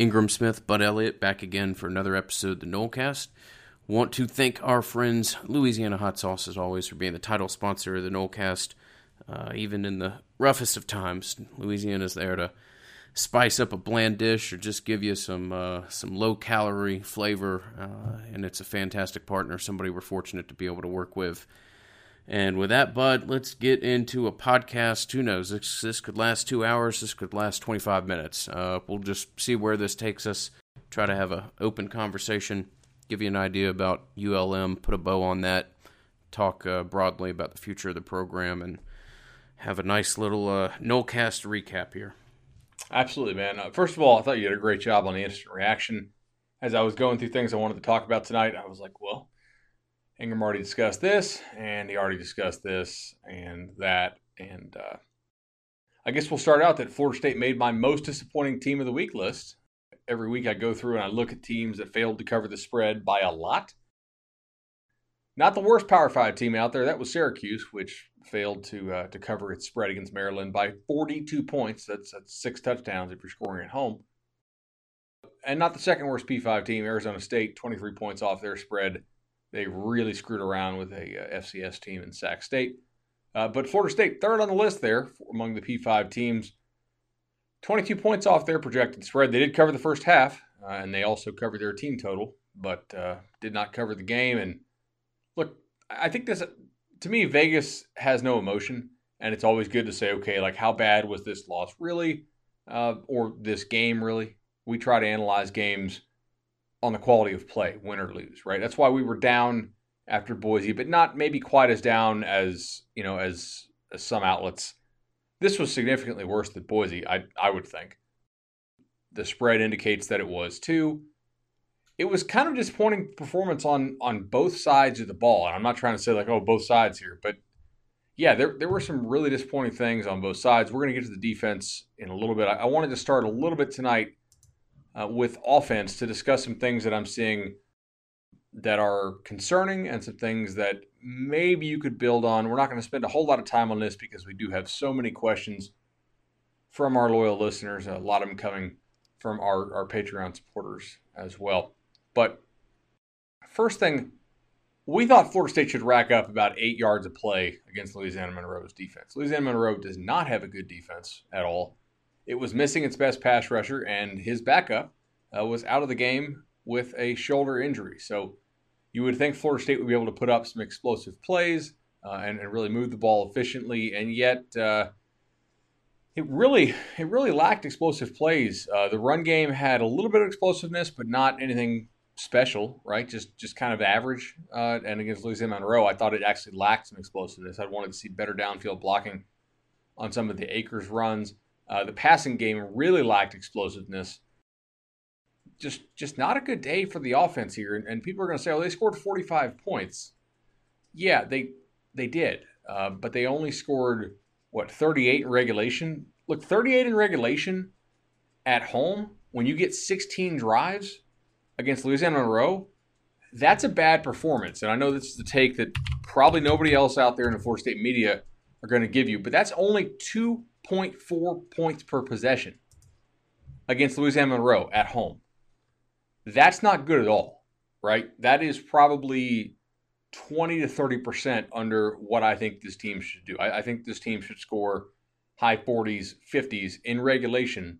Ingram Smith, Bud Elliott, back again for another episode of the Nolecast. Want to thank our friends Louisiana Hot Sauce, as always, for being the title sponsor of the Nolecast. Uh, even in the roughest of times, Louisiana's there to spice up a bland dish or just give you some uh, some low calorie flavor, uh, and it's a fantastic partner. Somebody we're fortunate to be able to work with. And with that, Bud, let's get into a podcast. Who knows? This, this could last two hours. This could last 25 minutes. Uh, we'll just see where this takes us. Try to have an open conversation, give you an idea about ULM, put a bow on that, talk uh, broadly about the future of the program, and have a nice little uh, Nolecast recap here. Absolutely, man. Uh, first of all, I thought you did a great job on the instant reaction. As I was going through things I wanted to talk about tonight, I was like, well, Ingram already discussed this, and he already discussed this and that. And uh, I guess we'll start out that Florida State made my most disappointing team of the week list. Every week I go through and I look at teams that failed to cover the spread by a lot. Not the worst Power Five team out there. That was Syracuse, which failed to uh, to cover its spread against Maryland by 42 points. That's that's six touchdowns if you're scoring at home. And not the second worst P5 team, Arizona State, 23 points off their spread they really screwed around with a uh, FCS team in Sac State. Uh, but Florida State, third on the list there among the P5 teams. 22 points off their projected spread. They did cover the first half, uh, and they also covered their team total, but uh, did not cover the game. And look, I think this, to me, Vegas has no emotion, and it's always good to say, okay, like how bad was this loss really, uh, or this game really? We try to analyze games on the quality of play, win or lose, right? That's why we were down after Boise, but not maybe quite as down as you know as, as some outlets. This was significantly worse than Boise, I I would think. The spread indicates that it was too. It was kind of disappointing performance on on both sides of the ball, and I'm not trying to say like oh both sides here, but yeah, there there were some really disappointing things on both sides. We're going to get to the defense in a little bit. I, I wanted to start a little bit tonight uh, with offense to discuss some things that I'm seeing that are concerning and some things that maybe you could build on. We're not going to spend a whole lot of time on this because we do have so many questions from our loyal listeners, a lot of them coming from our, our Patreon supporters as well. But first thing, we thought Florida State should rack up about eight yards of play against Louisiana Monroe's defense. Louisiana Monroe does not have a good defense at all. It was missing its best pass rusher, and his backup uh, was out of the game with a shoulder injury. So you would think Florida State would be able to put up some explosive plays uh, and, and, really move the ball efficiently, and yet uh, it really it really lacked explosive plays. Uh, the run game had a little bit of explosiveness, but not anything special, right? Just just kind of average. Uh, and against Louisiana Monroe, I thought it actually lacked some explosiveness. I wanted to see better downfield blocking on some of the Akers runs. Uh, the passing game really lacked explosiveness. Just, just not a good day for the offense here. And, and people are going to say, "Oh, they scored 45 points." Yeah, they they did, uh, but they only scored what 38 in regulation. Look, 38 in regulation at home when you get 16 drives against Louisiana Monroe, that's a bad performance. And I know this is the take that probably nobody else out there in the Florida State media are going to give you, but that's only two 0.4 points per possession against Louisiana Monroe at home. That's not good at all, right? That is probably 20 to 30% under what I think this team should do. I, I think this team should score high 40s, 50s in regulation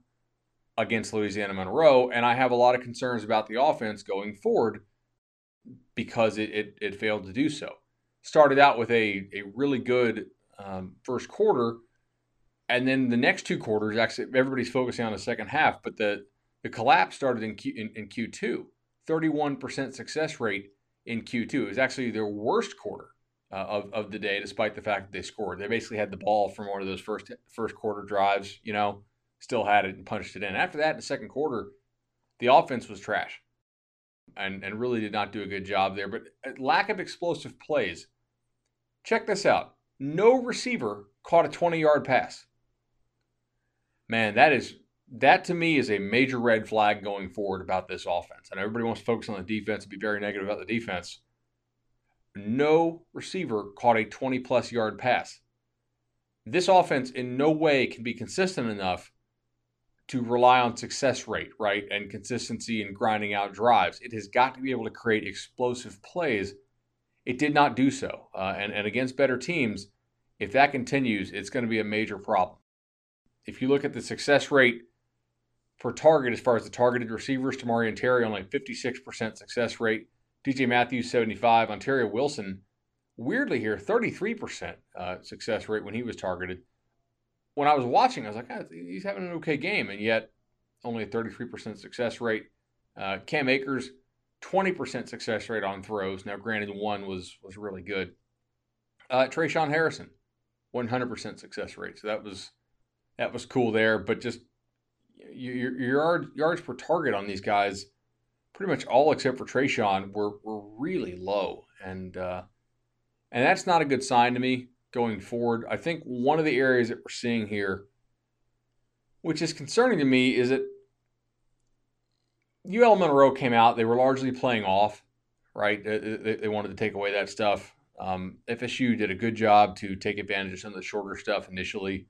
against Louisiana Monroe. And I have a lot of concerns about the offense going forward because it, it, it failed to do so. Started out with a, a really good um, first quarter and then the next two quarters, actually, everybody's focusing on the second half, but the the collapse started in Q, in, in Q2. 31% success rate in Q2. It was actually their worst quarter uh, of, of the day, despite the fact that they scored. They basically had the ball from one of those first first quarter drives, you know, still had it and punched it in. After that, in the second quarter, the offense was trash and, and really did not do a good job there. But uh, lack of explosive plays. Check this out no receiver caught a 20 yard pass man, that is that to me is a major red flag going forward about this offense. And everybody wants to focus on the defense and be very negative about the defense. No receiver caught a 20 plus yard pass. This offense in no way can be consistent enough to rely on success rate, right, and consistency in grinding out drives. It has got to be able to create explosive plays. It did not do so. Uh, and, and against better teams, if that continues, it's going to be a major problem. If you look at the success rate for target, as far as the targeted receivers, Tamorrion Terry only 56% success rate, DJ Matthews 75, Ontaria Wilson, weirdly here, 33% uh, success rate when he was targeted when I was watching, I was like, oh, he's having an okay game, and yet only a 33% success rate. Uh, Cam Akers, 20% success rate on throws. Now, granted, one was was really good. Uh, Tre'Shaun Harrison, 100% success rate. So that was that was cool there. But just your, your yard, yards per target on these guys, pretty much all except for Tre'Shaun, were were really low, and uh, and that's not a good sign to me going forward. I think one of the areas that we're seeing here, which is concerning to me, is that UL Monroe came out. They were largely playing off, right? They, they wanted to take away that stuff. Um, FSU did a good job to take advantage of some of the shorter stuff initially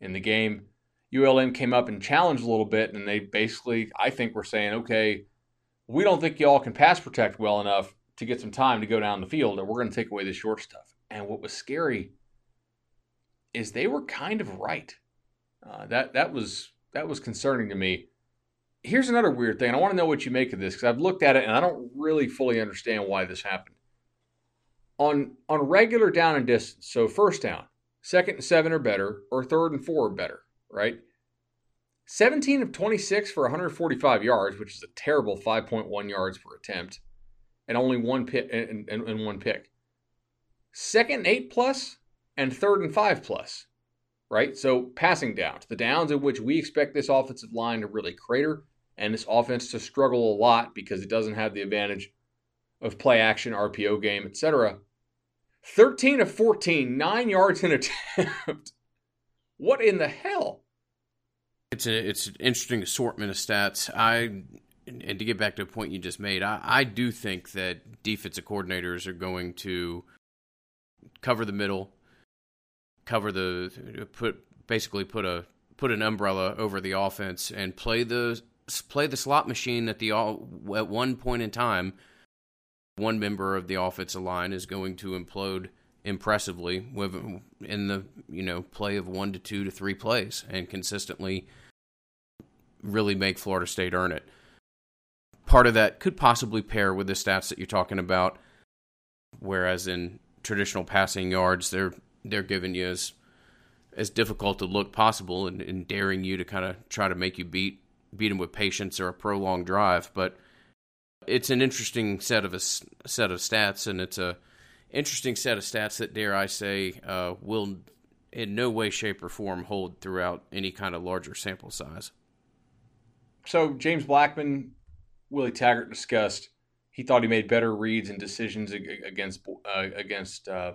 in the game. ULM came up and challenged a little bit, and they basically, I think, were saying, okay, we don't think y'all can pass protect well enough to get some time to go down the field, and we're going to take away the short stuff. And what was scary is they were kind of right. Uh, that that was that was concerning to me. Here's another weird thing. I want to know what you make of this because I've looked at it and I don't really fully understand why this happened. On on regular down and distance, so first down, second and seven are better, or third and four are better, right? 17 of 26 for 145 yards, which is a terrible 5.1 yards per attempt, and only one pick and, and, and one pick. Second and eight plus, and third and five plus, right? So passing downs, the downs in which we expect this offensive line to really crater and this offense to struggle a lot because it doesn't have the advantage of play action, RPO game, etc. 13 of 14, nine yards in attempt. what in the hell? It's a it's an interesting assortment of stats. I and to get back to a point you just made, I, I do think that defensive coordinators are going to cover the middle, cover the put basically put a put an umbrella over the offense and play the play the slot machine at the at one point in time one member of the offensive line is going to implode impressively in the you know play of one to two to three plays and consistently really make Florida State earn it. Part of that could possibly pair with the stats that you're talking about, whereas in traditional passing yards, they're they're giving you as as difficult to look possible and, and daring you to kind of try to make you beat beat them with patience or a prolonged drive. But it's an interesting set of a set of stats, and it's a interesting set of stats that dare I say uh, will in no way, shape, or form hold throughout any kind of larger sample size. So James Blackman, Willie Taggart discussed. He thought he made better reads and decisions against uh, against uh,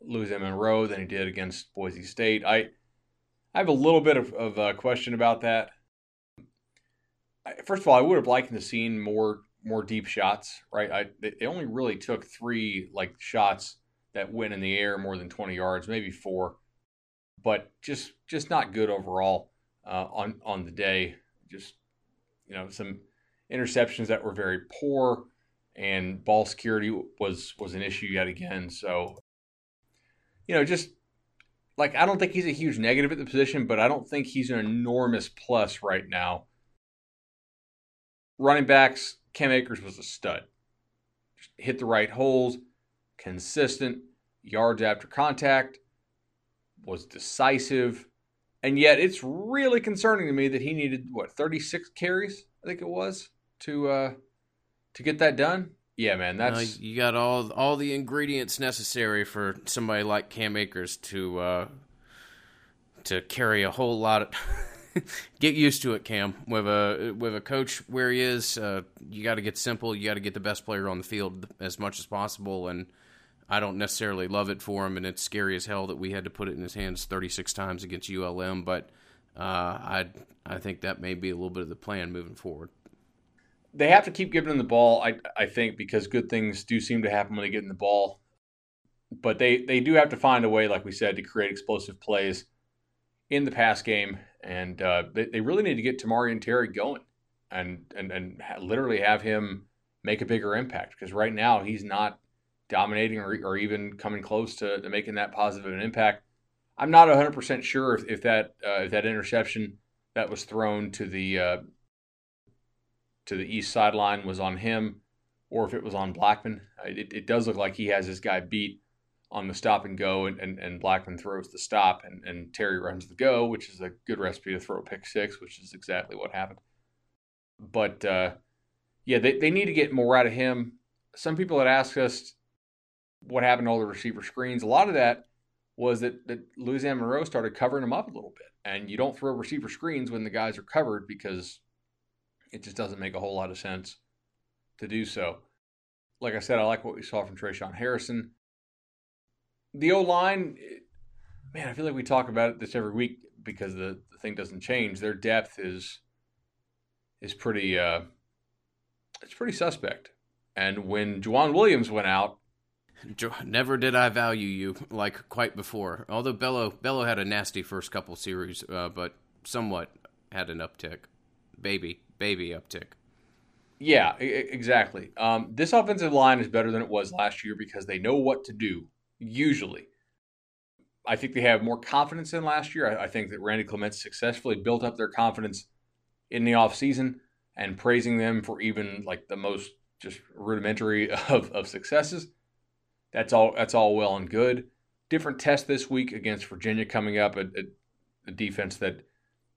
Louisiana Monroe than he did against Boise State. I I have a little bit of, of a question about that. First of all, I would have liked to seen more more deep shots. Right, I they only really took three like shots that went in the air more than 20 yards, maybe four, but just just not good overall uh, on on the day. Just you know some interceptions that were very poor, and ball security was was an issue yet again. So you know, just like I don't think he's a huge negative at the position, but I don't think he's an enormous plus right now. Running backs, Cam Akers was a stud. Just hit the right holes, consistent, yards after contact, was decisive. And yet it's really concerning to me that he needed what, 36 carries, I think it was, to uh to get that done. Yeah, man, that's you got all all the ingredients necessary for somebody like Cam Akers to uh, to carry a whole lot of. get used to it, Cam. With a with a coach where he is, uh, you got to get simple. You got to get the best player on the field as much as possible. And I don't necessarily love it for him, and it's scary as hell that we had to put it in his hands 36 times against ULM. But uh, I I think that may be a little bit of the plan moving forward they have to keep giving them the ball. I I think because good things do seem to happen when they get in the ball, but they they do have to find a way, like we said, to create explosive plays in the pass game. And uh, they, they really need to get Tamorrion Terry going and and and literally have him make a bigger impact because right now he's not dominating or, or even coming close to, to making that positive an impact. I'm not 100% sure if, if that uh, if that interception that was thrown to the uh, to the east sideline was on him or if it was on Blackman. It, it does look like he has his guy beat on the stop and go, and, and, and Blackman throws the stop, and, and Terry runs the go, which is a good recipe to throw a pick six, which is exactly what happened. But uh, yeah, they, they need to get more out of him. Some people had asked us what happened to all the receiver screens. A lot of that was that, that Louisiana Monroe started covering them up a little bit. And you don't throw receiver screens when the guys are covered because it just doesn't make a whole lot of sense to do so. Like I said, I like what we saw from Tre'Shaun Harrison. The O line, man, I feel like we talk about it this every week because the, the thing doesn't change. Their depth is is pretty uh, it's pretty suspect. And when Joejuan Williams went out, Never did I value you like quite before. Although Bello Bello had a nasty first couple series, uh, but somewhat had an uptick, baby baby uptick. Yeah, exactly. Um, this offensive line is better than it was last year because they know what to do. Usually, I think they have more confidence than last year. I, think that Randy Clements successfully built up their confidence in the offseason and praising them for even like the most just rudimentary of, of successes. That's all. That's all well and good. Different test this week against Virginia coming up. A, a, a defense that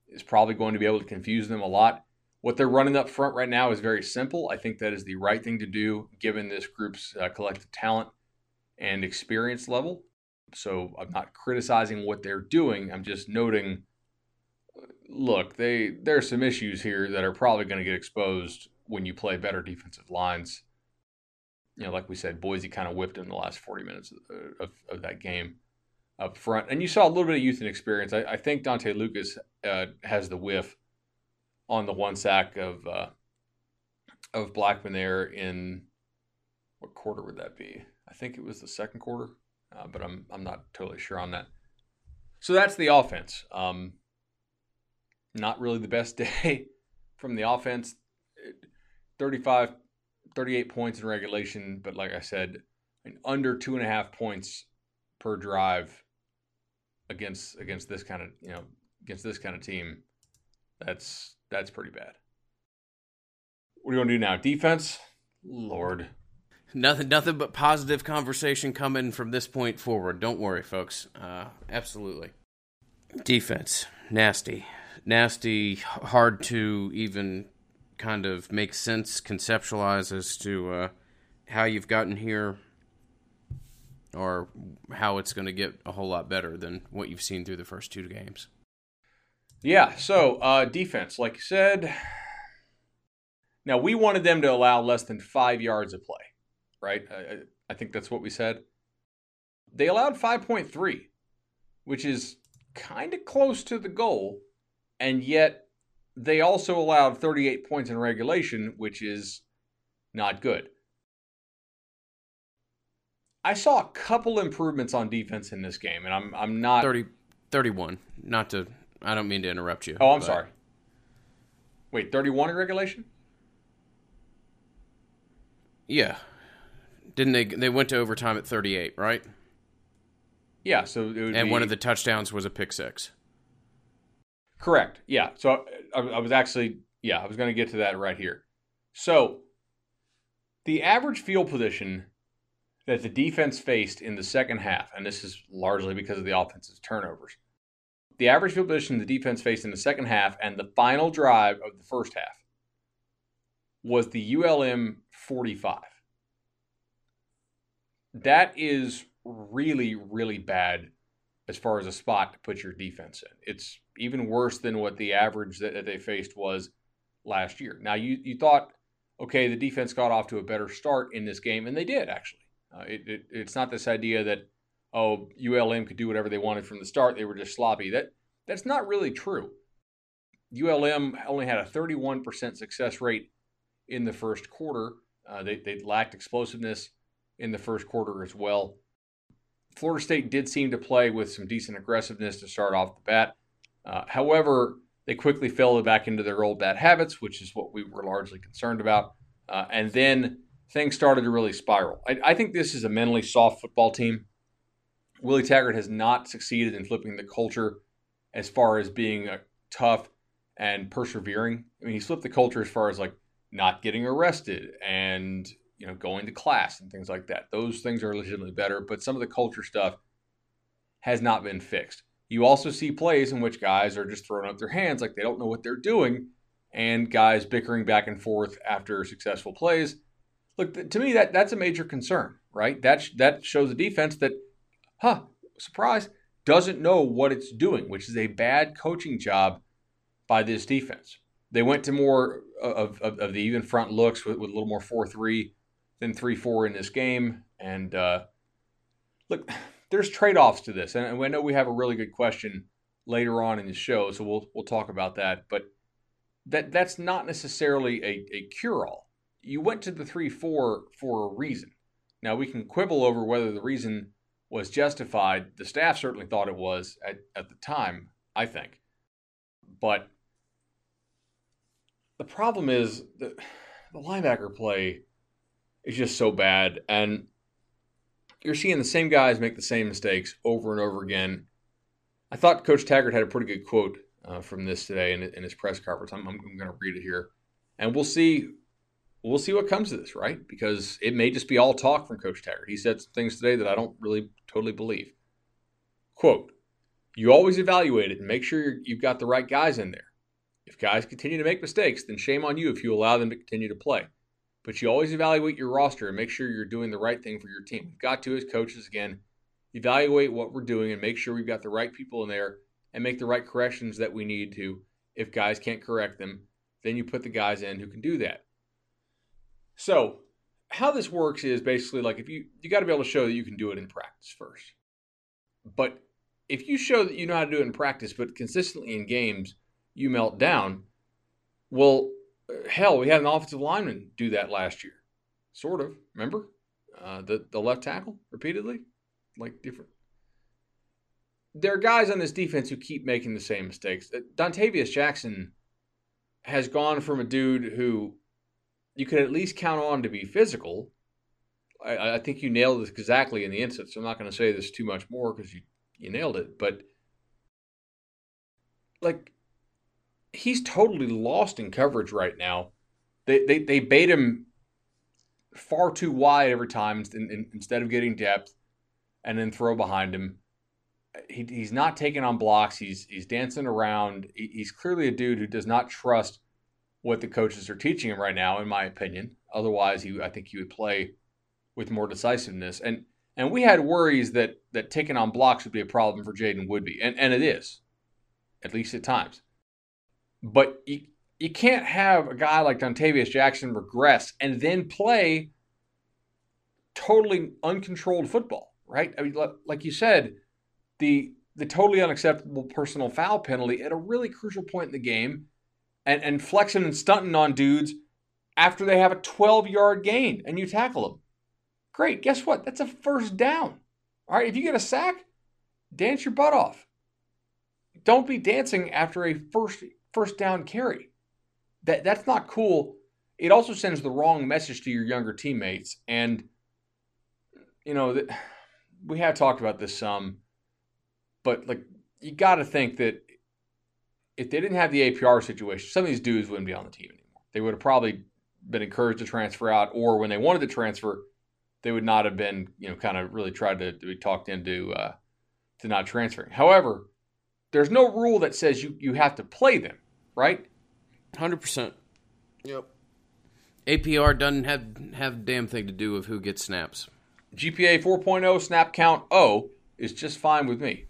is probably going to be able to confuse them a lot. What they're running up front right now is very simple. I think that is the right thing to do given this group's uh, collective talent and experience level. So I'm not criticizing what they're doing. I'm just noting look, they there's some issues here that are probably going to get exposed when you play better defensive lines. You know, like we said, Boise kind of whipped in the last 40 minutes of, of, of, that game up front. And you saw a little bit of youth and experience. I, I think Dante Lucas uh, has the whiff on the one sack of uh, of Blackman there in what quarter would that be? I think it was the second quarter, uh, but I'm I'm not totally sure on that. So that's the offense. Um, not really the best day from the offense. 35, 38 points in regulation, but like I said, under two and a half points per drive against against this kind of you know against this kind of team. That's that's pretty bad. What are you going to do now? Defense? Lord. Nothing, nothing but positive conversation coming from this point forward. Don't worry, folks. Uh, absolutely. Defense, nasty, nasty, hard to even kind of make sense, conceptualize as to uh, how you've gotten here, or how it's going to get a whole lot better than what you've seen through the first two games. Yeah. So uh, defense, like you said. Now we wanted them to allow less than five yards of play, right? I, I think that's what we said. They allowed 5.3, which is kind of close to the goal, and yet they also allowed 38 points in regulation, which is not good. I saw a couple improvements on defense in this game, and I'm I'm not 30, 31. Not to I don't mean to interrupt you. Oh, I'm but... sorry. Wait, 31 in regulation? Yeah. Didn't they? They went to overtime at 38, right? Yeah. So and be... one of the touchdowns was a pick six. Correct. Yeah. So uh, I, I was actually yeah I was going to get to that right here. So the average field position that the defense faced in the second half, and this is largely because of the offensive turnovers, the average field position the defense faced in the second half and the final drive of the first half was the ULM 45. That is really, really bad as far as a spot to put your defense in. It's even worse than what the average that, they faced was last year. Now, you, you thought, okay, the defense got off to a better start in this game, and they did actually. Uh, it, it, it's not this idea that oh, ULM could do whatever they wanted from the start. They were just sloppy. That that's not really true. ULM only had a 31% success rate in the first quarter. Uh, they, they lacked explosiveness in the first quarter as well. Florida State did seem to play with some decent aggressiveness to start off the bat. Uh, however, they quickly fell back into their old bad habits, which is what we were largely concerned about. Uh, and then things started to really spiral. I, I think this is a mentally soft football team. Willie Taggart has not succeeded in flipping the culture as far as being a tough and persevering. I mean, he's flipped the culture as far as like not getting arrested and you know going to class and things like that. Those things are legitimately better, but some of the culture stuff has not been fixed. You also see plays in which guys are just throwing up their hands like they don't know what they're doing, and guys bickering back and forth after successful plays. Look, to me, that that's a major concern, right? That that shows a defense that, huh, surprise, doesn't know what it's doing, which is a bad coaching job by this defense. They went to more of, of, of the even front looks with, with a little more 4 3 than 3 4 in this game. And uh, look, there's trade offs to this. And I know we have a really good question later on in the show, so we'll, we'll talk about that. But that that's not necessarily a, a cure all. You went to the 3 4 for a reason. Now, we can quibble over whether the reason was justified. The staff certainly thought it was at, at the time, I think. But the problem is the, the linebacker play is just so bad. And you're seeing the same guys make the same mistakes over and over again. I thought Coach Taggart had a pretty good quote uh, from this today in, in his press conference. I'm, I'm going to read it here, and we'll see. We'll see what comes of this, right? Because it may just be all talk from Coach Taggart. He said some things today that I don't really totally believe. Quote: You always evaluate it and make sure you've got the right guys in there. If guys continue to make mistakes, then shame on you if you allow them to continue to play. But you always evaluate your roster and make sure you're doing the right thing for your team. We've got to, as coaches, again, evaluate what we're doing and make sure we've got the right people in there and make the right corrections that we need to. If guys can't correct them, then you put the guys in who can do that. So, how this works is basically like if you you got to be able to show that you can do it in practice first. But if you show that you know how to do it in practice, but consistently in games, you melt down. Well, hell, we had an offensive lineman do that last year, sort of. Remember uh, the the left tackle repeatedly, like different. There are guys on this defense who keep making the same mistakes. Uh, Dontavius Jackson has gone from a dude who you could at least count on to be physical. I, I think you nailed this exactly in the instance. I'm not going to say this too much more because you you nailed it, but like he's totally lost in coverage right now. They they, they bait him far too wide every time instead of getting depth and then throw behind him. He, he's not taking on blocks. He's he's dancing around. He's clearly a dude who does not trust what the coaches are teaching him right now, in my opinion. Otherwise, he I think he would play with more decisiveness. And and we had worries that that taking on blocks would be a problem for Jaiden Woodbey, and and it is, at least at times. But you, you can't have a guy like Dontavius Jackson regress and then play totally uncontrolled football, right? I mean, like you said, the the totally unacceptable personal foul penalty at a really crucial point in the game, and and flexing and stunting on dudes after they have a 12 yard gain and you tackle them. Great. Guess what? That's a first down. All right. If you get a sack, dance your butt off. Don't be dancing after a first first down carry. That that's not cool. It also sends the wrong message to your younger teammates. And you know, that we have talked about this some, but like you got to think that if they didn't have the APR situation, some of these dudes wouldn't be on the team anymore. They would have probably been encouraged to transfer out, or when they wanted to transfer, they would not have been, you know, kind of really tried to, to be talked into uh, to not transferring. However, there's no rule that says you, you have to play them, right? 100%. Yep. APR doesn't have have damn thing to do with who gets snaps. GPA 4.0 snap count O is just fine with me.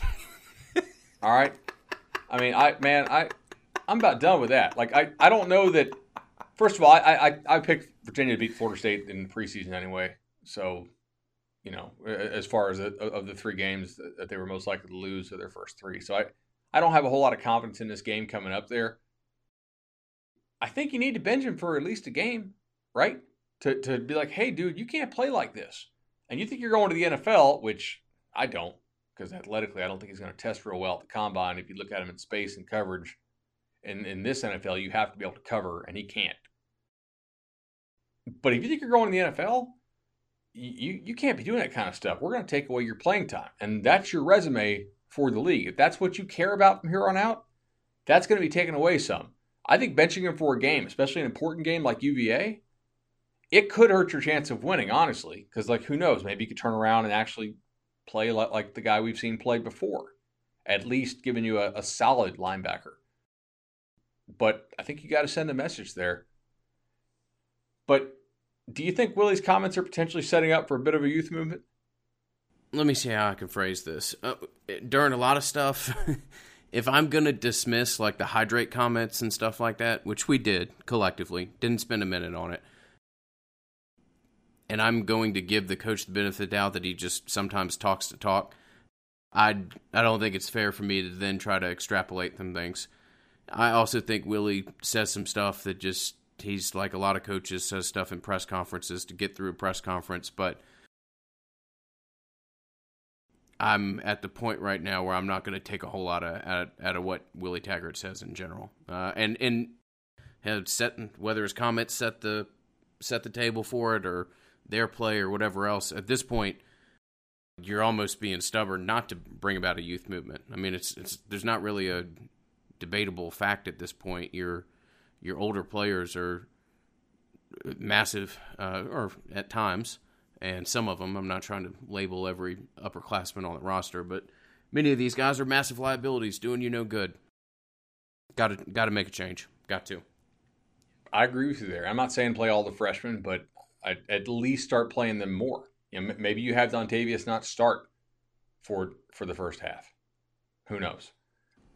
All right? I mean, I man, I I'm about done with that. Like I, I don't know that first of all, I, I I picked Virginia to beat Florida State in the preseason anyway. So you know, as far as the, of the three games that they were most likely to lose of their first three. So I, I don't have a whole lot of confidence in this game coming up there. I think you need to bench him for at least a game, right? To, to be like, hey, dude, you can't play like this. And you think you're going to the NFL, which I don't. because athletically, I don't think he's going to test real well at the combine. If you look at him in space and coverage, in, in this NFL, you have to be able to cover, and he can't. But if you think you're going to the NFL, you, you can't be doing that kind of stuff. We're going to take away your playing time. And that's your resume for the league. If that's what you care about from here on out, that's going to be taken away some. I think benching him for a game, especially an important game like UVA, it could hurt your chance of winning, honestly. Because, like, who knows? Maybe you could turn around and actually play like, like the guy we've seen play before, at least giving you a, a solid linebacker. But I think you got to send a message there. But do you think Willie's comments are potentially setting up for a bit of a youth movement? Let me see how I can phrase this. Uh, during a lot of stuff, if I'm going to dismiss like the hydrate comments and stuff like that, which we did collectively, didn't spend a minute on it, and I'm going to give the coach the benefit of the doubt that he just sometimes talks to talk, I I don't think it's fair for me to then try to extrapolate them things. I also think Willie says some stuff that just he's like a lot of coaches says stuff in press conferences to get through a press conference, but I'm at the point right now where I'm not going to take a whole lot of out, out, of what Willie Taggart says in general, uh, and and have set whether his comments set the set the table for it or their play or whatever else. At this point, you're almost being stubborn not to bring about a youth movement. I mean, it's it's there's not really a debatable fact at this point. Your your older players are massive, uh, or at times and some of them, I'm not trying to label every upperclassman on the roster, but many of these guys are massive liabilities, doing you no good. Got to got to make a change. Got to. I agree with you there. I'm not saying play all the freshmen, but I'd at least start playing them more. You know, maybe you have Dontavius not start for for the first half. Who knows?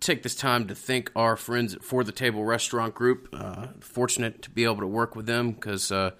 Take this time to thank our friends at For the Table Restaurant Group. Uh, fortunate to be able to work with them because. Uh,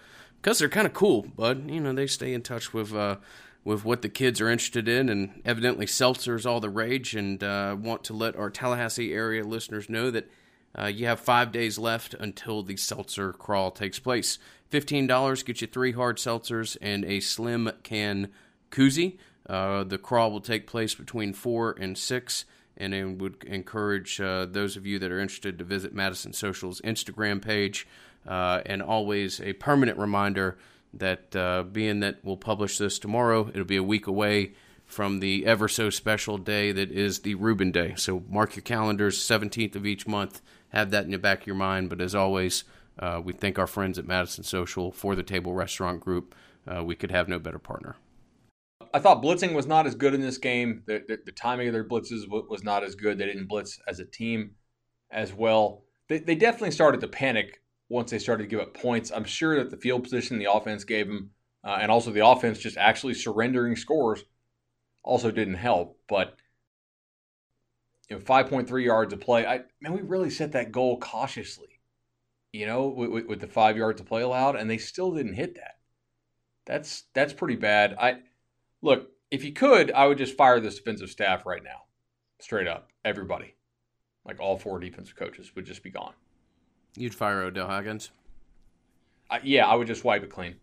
because they're kind of cool, bud. You know, they stay in touch with uh, with what the kids are interested in, and evidently seltzer is all the rage. And uh, want to let our Tallahassee area listeners know that uh, you have five days left until the seltzer crawl takes place. Fifteen dollars gets you three hard seltzers and a slim can koozie. Uh, the crawl will take place between four and six and I would encourage uh, those of you that are interested to visit Madison Social's Instagram page uh, and always a permanent reminder that uh, being that we'll publish this tomorrow, it'll be a week away from the ever so special day that is the Reuben Day. So mark your calendars, 17th of each month. Have that in the back of your mind. But as always, uh, we thank our friends at Madison Social for the Table Restaurant Group. Uh, we could have no better partner. I thought blitzing was not as good in this game. The, the, the timing of their blitzes was not as good. They didn't blitz as a team as well. They, they definitely started to panic once they started to give up points. I'm sure that the field position the offense gave them, uh, and also the offense just actually surrendering scores, also didn't help. But you know, 5.3 yards of play. I man, we really set that goal cautiously. You know, with, with the five yards to play allowed, and they still didn't hit that. That's that's pretty bad. I look if you could, I would just fire this defensive staff right now, straight up, everybody, like all four defensive coaches would just be gone. You'd fire Odell Haggins. I, yeah, I would just wipe it clean.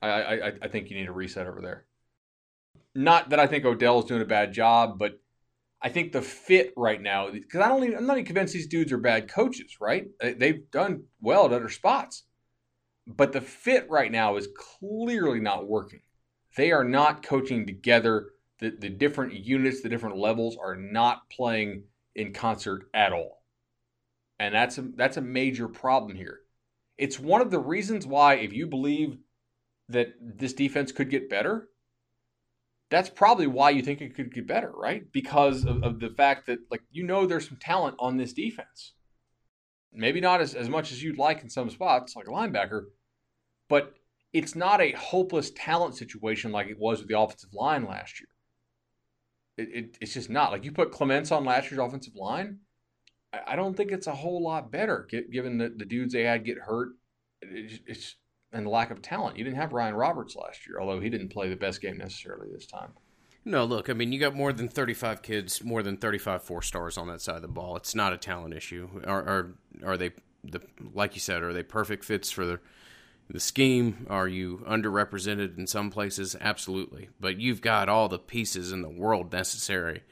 I, I I think you need a reset over there. Not that I think Odell is doing a bad job, but I think the fit right now because I don't even, I'm not even convinced these dudes are bad coaches. Right? They've done well at other spots, but the fit right now is clearly not working. They are not coaching together. The the different units, the different levels are not playing in concert at all and that's a that's a major problem here. It's one of the reasons why, if you believe that this defense could get better, that's probably why you think it could get better, right? Because of, of the fact that like you know there's some talent on this defense. Maybe not as, as much as you'd like in some spots, like a linebacker, but it's not a hopeless talent situation like it was with the offensive line last year. It, it, it's just not. Like you put Clements on last year's offensive line, I don't think it's a whole lot better given that the dudes they had get hurt. It's and the lack of talent. You didn't have Ryan Roberts last year, although he didn't play the best game necessarily this time. No, look, I mean, you got more than 35 kids, more than 35 four stars on that side of the ball. It's not a talent issue. Are are, are they the like you said? Are they perfect fits for the The scheme, are you underrepresented in some places? Absolutely. But you've got all the pieces in the world necessary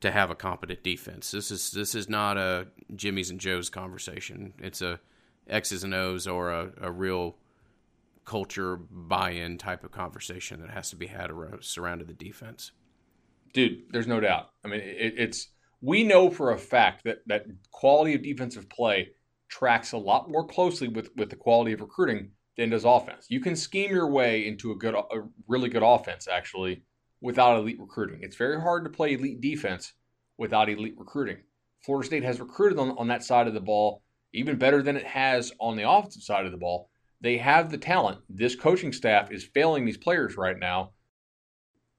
to have a competent defense. This is this is not a Jimmy's and Joe's conversation. It's a X's and O's or a, a real culture buy-in type of conversation that has to be had around, surrounded the defense. Dude, there's no doubt. I mean, it, it's we know for a fact that that quality of defensive play tracks a lot more closely with with the quality of recruiting than does offense. You can scheme your way into a good, a really good offense actually without elite recruiting. It's very hard to play elite defense without elite recruiting. Florida State has recruited on, on that side of the ball even better than it has on the offensive side of the ball. They have the talent. This coaching staff is failing these players right now.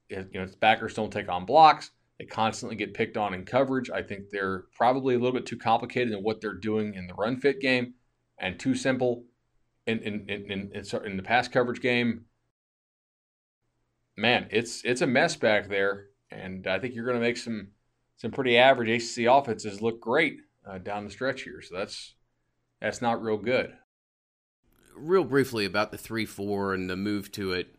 It, you know, its backers don't take on blocks. They constantly get picked on in coverage. I think they're probably a little bit too complicated in what they're doing in the run fit game and too simple in in, in, in, in the pass coverage game. Man, it's it's a mess back there, and I think you're going to make some some pretty average ACC offenses look great uh, down the stretch here. So that's that's not real good. Real briefly about the three four and the move to it.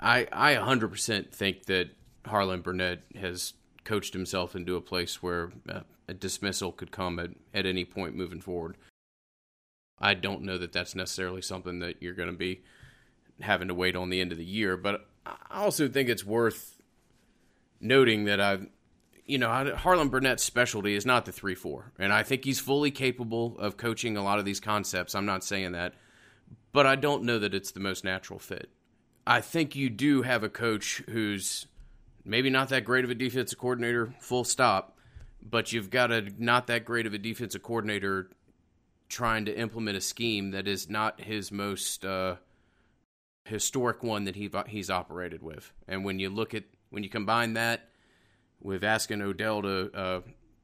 I I 100% think that Harlon Barnett has coached himself into a place where uh, a dismissal could come at, at any point moving forward. I don't know that that's necessarily something that you're going to be having to wait on the end of the year, but I also think it's worth noting that I've, you know, Harlon Barnett's specialty is not the 3 4. And I think he's fully capable of coaching a lot of these concepts. I'm not saying that, but I don't know that it's the most natural fit. I think you do have a coach who's maybe not that great of a defensive coordinator, full stop, but you've got a not that great of a defensive coordinator trying to implement a scheme that is not his most uh, historic one that he he's operated with. And when you look at when you combine that with asking Odell to uh,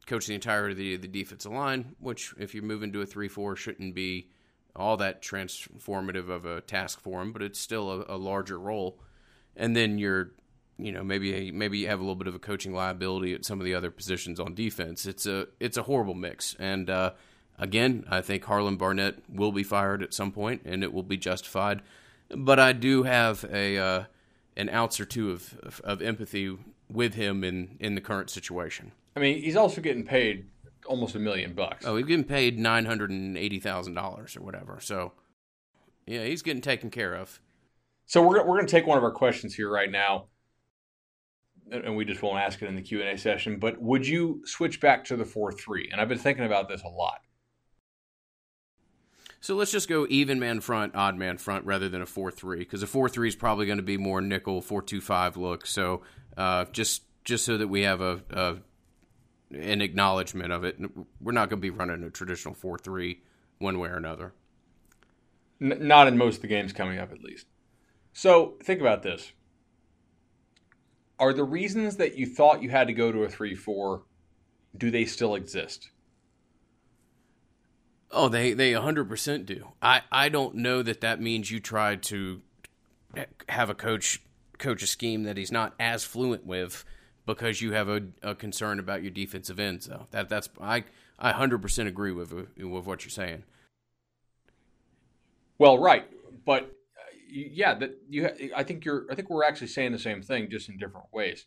coach the entirety of the defensive line, which if you move into a three four shouldn't be all that transformative of a task for him, but it's still a, a larger role. And then you're you know maybe maybe you have a little bit of a coaching liability at some of the other positions on defense. It's a it's a horrible mix, and uh, again, I think Harlon Barnett will be fired at some point, and it will be justified. But I do have a uh, an ounce or two of, of, empathy with him in in the current situation. I mean, he's also getting paid almost a million bucks. Oh, he's getting paid nine hundred and eighty thousand dollars or whatever. So, yeah, he's getting taken care of. So we're we're going to take one of our questions here right now and we just won't ask it in the Q&A session, but would you switch back to the 4-3? And I've been thinking about this a lot. So let's just go even man front, odd man front rather than a 4-3 because a 4-3 is probably going to be more nickel 4-2-5 look. So uh, just just so that we have a, a an acknowledgement of it, we're not going to be running a traditional 4-3 one way or another. N- not in most of the games coming up, at least. So think about this are the reasons that you thought you had to go to a 3-4 do they still exist oh they they 100% do i i don't know that that means you tried to have a coach coach a scheme that he's not as fluent with because you have a, a concern about your defensive ends though that that's i i 100% agree with with what you're saying well right but uh, yeah, that you. I think you're. I think we're actually saying the same thing, just in different ways.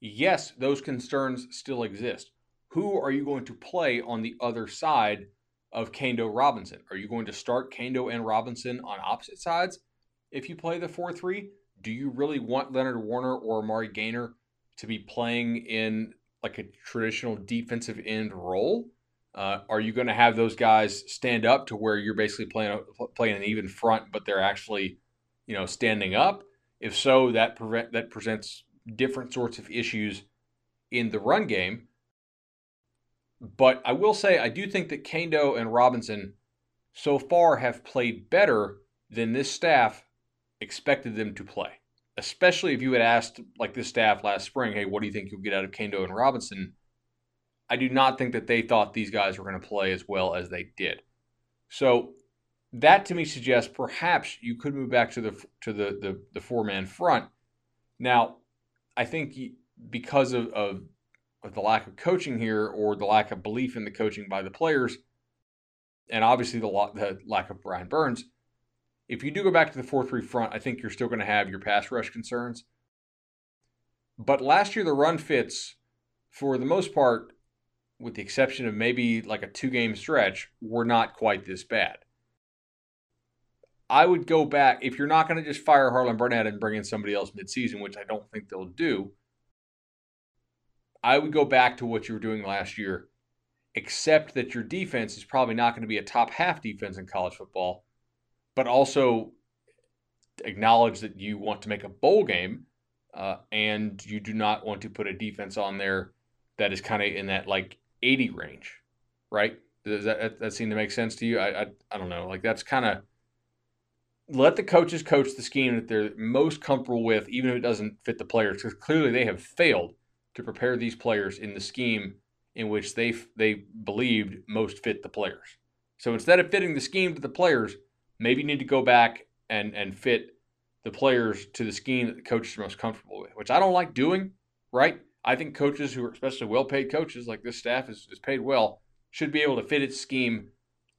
Yes, those concerns still exist. Who are you going to play on the other side of Kaindoh Robinson? Are you going to start Kaindoh and Robinson on opposite sides if you play the four three? Do you really want Leonard Warner or Amari Gainer to be playing in like a traditional defensive end role? Uh, are you going to have those guys stand up to where you're basically playing playing an even front, but they're actually you know, standing up? If so, that prevent that presents different sorts of issues in the run game. But I will say I do think that Kaindoh and Robinson so far have played better than this staff expected them to play. Especially if you had asked like this staff last spring, hey, what do you think you'll get out of Kaindoh and Robinson? I do not think that they thought these guys were going to play as well as they did. So that to me suggests perhaps you could move back to the to the the, the four man front. Now, I think because of, of, of the lack of coaching here or the lack of belief in the coaching by the players, and obviously the, the lack of Brian Burns, if you do go back to the 4 3 front, I think you're still going to have your pass rush concerns. But last year, the run fits, for the most part, with the exception of maybe like a two game stretch, were not quite this bad. I would go back, if you're not going to just fire Harlon Barnett and bring in somebody else midseason, which I don't think they'll do, I would go back to what you were doing last year, except that your defense is probably not going to be a top half defense in college football, but also acknowledge that you want to make a bowl game uh, and you do not want to put a defense on there that is kind of in that like 80 range, right? Does that, that seem to make sense to you? I, I, I don't know. Like that's kind of let the coaches coach the scheme that they're most comfortable with, even if it doesn't fit the players, because clearly they have failed to prepare these players in the scheme in which they they believed most fit the players. So instead of fitting the scheme to the players, maybe you need to go back and and fit the players to the scheme that the coaches are most comfortable with, which I don't like doing, right? I think coaches who are especially well paid coaches, like this staff is, is paid well, should be able to fit its scheme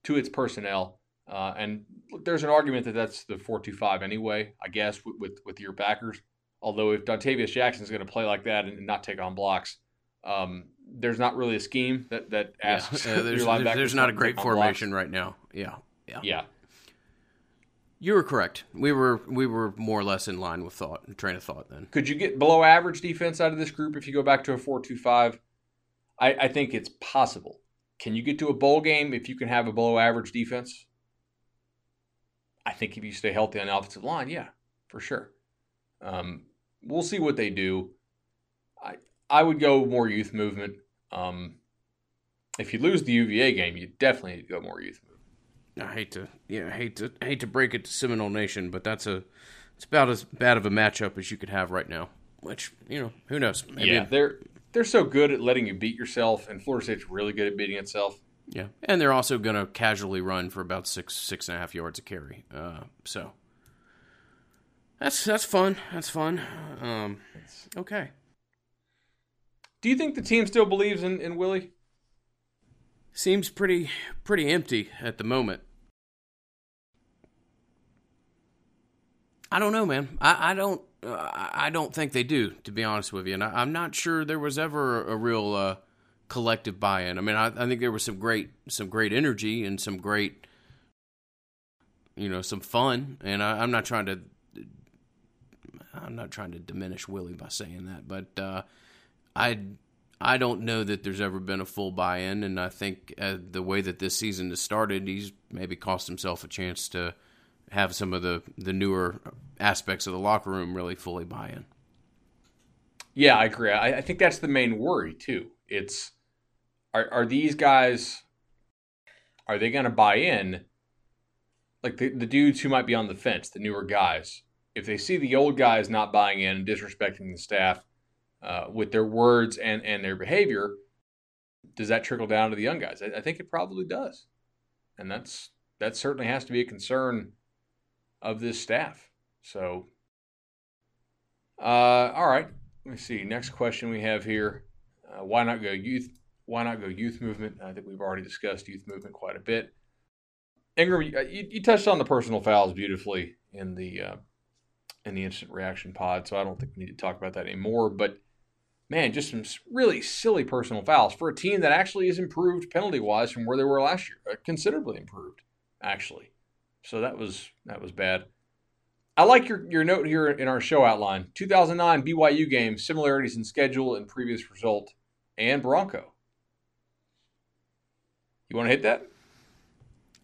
to its personnel. Uh, and there's an argument that that's the 425 anyway, I guess, with, with, with your backers. Although if Dontavius Jackson is going to play like that and not take on blocks, um, there's not really a scheme that that asks. Yeah. Uh, there's, there's not a great formation blocks. right now. Yeah, yeah, yeah. You were correct. We were we were more or less in line with thought, train of thought. Then could you get below average defense out of this group if you go back to a four-two-five? I, I think it's possible. Can you get to a bowl game if you can have a below average defense? I think if you stay healthy on the offensive line, yeah, for sure. Um, we'll see what they do. I I would go more youth movement. Um, if you lose the UVA game, you definitely need to go more youth movement. I hate to yeah, I hate to hate to break it to Seminole Nation, but that's a it's about as bad of a matchup as you could have right now. Which you know, who knows? Maybe yeah, they're they're so good at letting you beat yourself, and Florida State's really good at beating itself. Yeah, and they're also going to casually run for about six six and a half yards a carry. Uh, so that's that's fun. That's fun. Um, okay. Do you think the team still believes in, in Willie? Seems pretty pretty empty at the moment. I don't know, man. I, I don't uh, I don't think they do, to be honest with you. And I, am not sure there was ever a real uh, collective buy-in. I mean, I, I think there was some great some great energy and some great you know some fun. And I, I'm not trying to I'm not trying to diminish Willie by saying that, but uh, I I don't know that there's ever been a full buy-in, and I think uh, the way that this season has started, he's maybe cost himself a chance to have some of the the newer aspects of the locker room really fully buy in. Yeah, I agree. I, I think that's the main worry too. It's are are these guys are they going to buy in? Like the, the dudes who might be on the fence, the newer guys, if they see the old guys not buying in and disrespecting the staff uh, with their words and, and their behavior, does that trickle down to the young guys? I, I, think it probably does, and that's that certainly has to be a concern of this staff. So, uh, all right, let me see. Next question we have here: uh, Why not go youth? Why not go youth movement? I think we've already discussed youth movement quite a bit. Ingram, you, you touched on the personal fouls beautifully in the uh, in the instant reaction pod, so I don't think we need to talk about that anymore. But man, just some really silly personal fouls for a team that actually is improved penalty wise from where they were last year, uh, considerably improved actually. So that was that was bad. I like your, your note here in our show outline. 2009 BYU game, similarities in schedule and previous result, and Bronco. You want to hit that?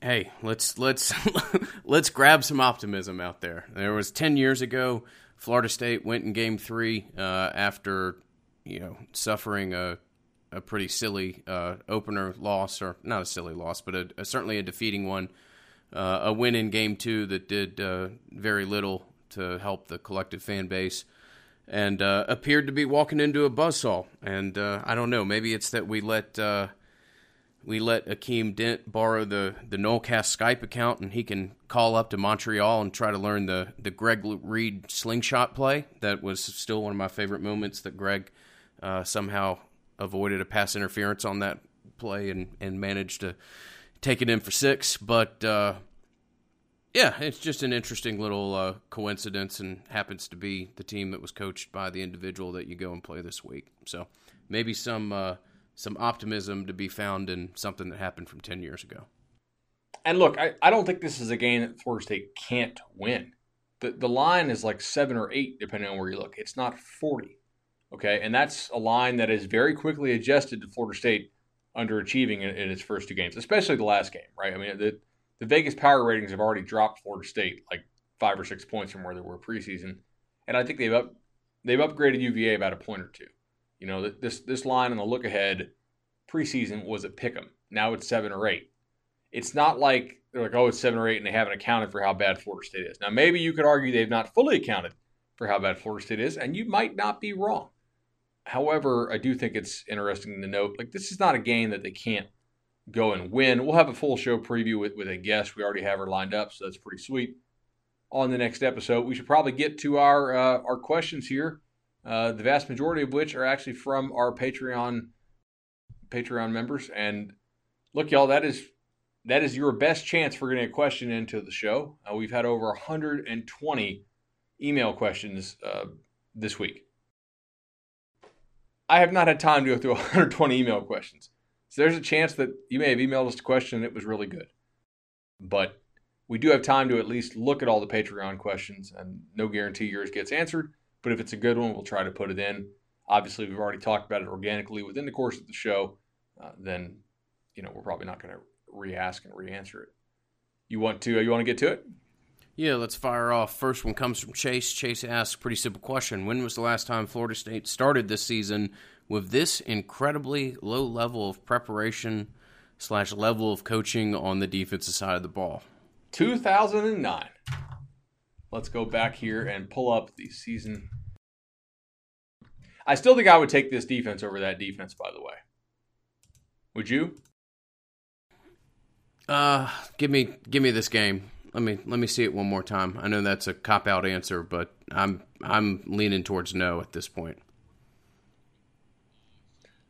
Hey, let's let's let's grab some optimism out there. There was ten years ago, Florida State went in Game Three uh, after you know suffering a a pretty silly uh, opener loss, or not a silly loss, but a, a, certainly a defeating one. Uh, a win in Game Two that did uh, very little to help the collective fan base. And uh, appeared to be walking into a buzzsaw. And uh, I don't know, maybe it's that we let we let Akeem Dent borrow the the Nolecast Skype account, and he can call up to Montreal and try to learn the the Greg Reed slingshot play. That was still one of my favorite moments. That Greg uh, somehow avoided a pass interference on that play and and managed to take it in for six. But uh, Yeah, it's just an interesting little uh, coincidence, and happens to be the team that was coached by the individual that you go and play this week. So maybe some uh, some optimism to be found in something that happened from ten years ago. And look, I, I don't think this is a game that Florida State can't win. The the line is like seven or eight, depending on where you look. It's not forty. Okay, and that's a line that is very quickly adjusted to Florida State underachieving in, in its first two games, especially the last game, right? I mean, the the Vegas power ratings have already dropped Florida State like five or six points from where they were preseason, and I think they've up they've upgraded UVA about a point or two. You know, this this line on the look ahead preseason was at Pick'em. Now it's seven or eight. It's not like they're like, oh, it's seven or eight, and they haven't accounted for how bad Florida State is. Now, maybe you could argue they've not fully accounted for how bad Florida State is, and you might not be wrong. However, I do think it's interesting to note, like this is not a game that they can't go and win. We'll have a full show preview with, with a guest. We already have her lined up, so that's pretty sweet. On the next episode, we should probably get to our uh, our questions here. Uh, the vast majority of which are actually from our Patreon Patreon members. And look, y'all, that is that is your best chance for getting a question into the show. Uh, we've had over 120 email questions uh, this week. I have not had time to go through 120 email questions. So there's a chance that you may have emailed us a question and it was really good. But we do have time to at least look at all the Patreon questions, and no guarantee yours gets answered. But if it's a good one, we'll try to put it in. Obviously, we've already talked about it organically within the course of the show. Uh, then, you know, we're probably not going to re-ask and re-answer it. You want to? You want to get to it? Yeah, let's fire off. First one comes from Chase. Chase asks, a pretty simple question. When was the last time Florida State started this season with this incredibly low level of preparation slash level of coaching on the defensive side of the ball? 2009. Let's go back here and pull up the season. I still think I would take this defense over that defense, by the way. Would you? Uh, give me give me this game let me let me see it one more time. I know that's a cop out answer, but I'm I'm leaning towards no at this point.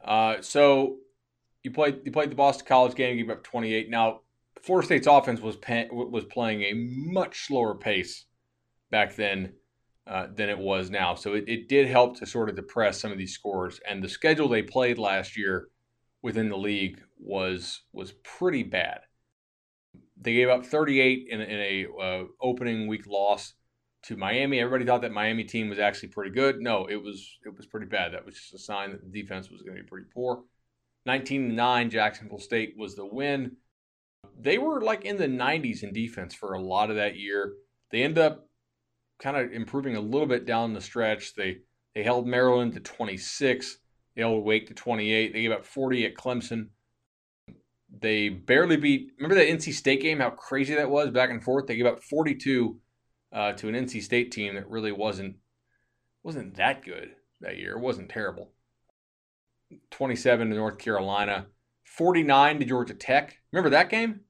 Uh, so you played you played the Boston College game, gave up 28. Now Florida State's offense was was playing a much slower pace back then uh, than it was now, so it, it did help to sort of depress some of these scores. And the schedule they played last year within the league was was pretty bad. They gave up 38 in, in a uh, opening week loss to Miami. Everybody thought that Miami team was actually pretty good. No, it was it was pretty bad. That was just a sign that the defense was going to be pretty poor. 19-9 Jacksonville State was the win. They were like in the 90s in defense for a lot of that year. They end up kind of improving a little bit down the stretch. They they held Maryland to 26. They held Wake to 28. They gave up 40 at Clemson. They barely beat. Remember that NC State game? How crazy that was back and forth. They gave up 42 uh, to an NC State team that really wasn't wasn't that good that year. It wasn't terrible. 27 to North Carolina, 49 to Georgia Tech. Remember that game?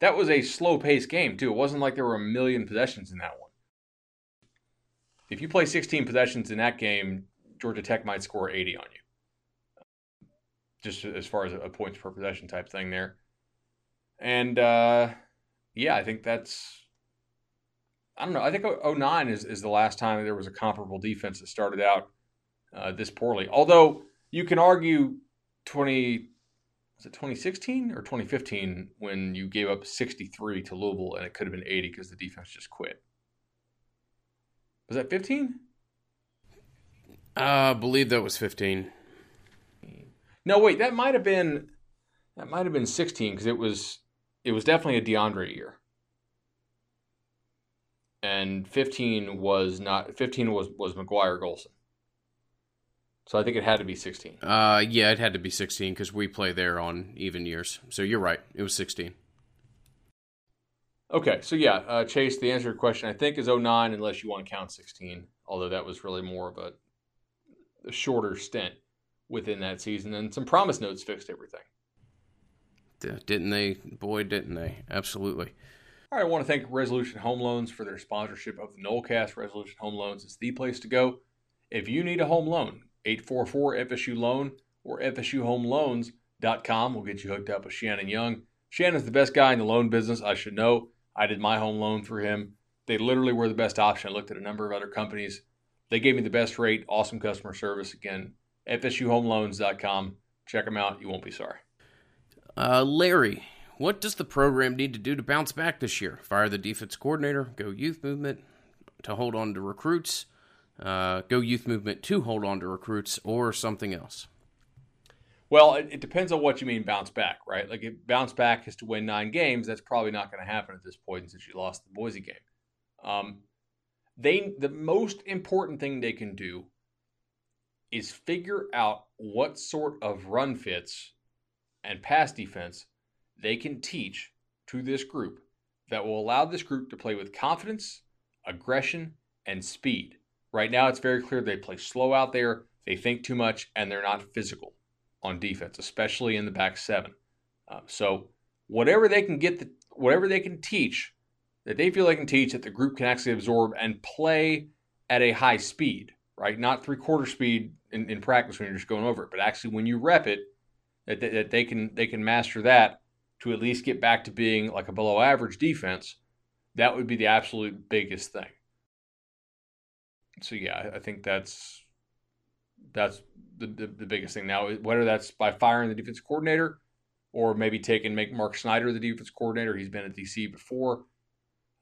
That was a slow paced game too. It wasn't like there were a million possessions in that one. If you play 16 possessions in that game, Georgia Tech might score 80 on you just as far as a points per possession type thing there. And uh, yeah, I think that's. I don't know. I think 09 is, is the last time there was a comparable defense that started out uh, this poorly. Although you can argue 20 was it 2016 or 2015 when you gave up 63 to Louisville and it could have been 80 because the defense just quit. Was that 15? Uh, I believe that was 15. No, wait, that might have been that might have been 16 because it was it was definitely a DeAndre year. And 15 was not 15 was was Maguire Golson. So I think it had to be 16. Uh yeah, it had to be 16 cuz we play there on even years. So you're right. It was 16. Okay, so yeah, uh, Chase, the answer to your question I think is 09 unless you want to count 16, although that was really more of a, a shorter stint within that season, and some promise notes fixed everything. Didn't they? Boy, didn't they? Absolutely. All right, I want to thank Resolution Home Loans for their sponsorship of the Nolecast. Resolution Home Loans is the place to go. If you need a home loan, 844 FSU Loan or FSUHomeLoans.com will get you hooked up with Shannon Young. Shannon's the best guy in the loan business, I should know. I did my home loan through him. They literally were the best option. I looked at a number of other companies. They gave me the best rate, awesome customer service. Again, fsuhomeloans.com. Check them out. You won't be sorry. Uh, Larry, what does the program need to do to bounce back this year? Fire the defense coordinator, go youth movement to hold on to recruits, uh, go youth movement to hold on to recruits, or something else? Well, it, it, depends on what you mean bounce back, right? Like if bounce back is to win nine games, that's probably not going to happen at this point since you lost the Boise game. Um, they the most important thing they can do is figure out what sort of run fits and pass defense they can teach to this group that will allow this group to play with confidence, aggression, and speed. Right now, it's very clear they play slow out there, they think too much, and they're not physical on defense, especially in the back seven. Uh, so, whatever they can get, the, whatever they can teach that they feel they can teach that the group can actually absorb and play at a high speed, right? Not three quarter speed in, in practice when you're just going over it, but actually when you rep it, that, that they can they can master that to at least get back to being like a below average defense. That would be the absolute biggest thing. So yeah, I think that's that's the, the, the biggest thing now. Whether that's by firing the defense coordinator or maybe taking make Mark Snyder the defense coordinator. He's been at DC before.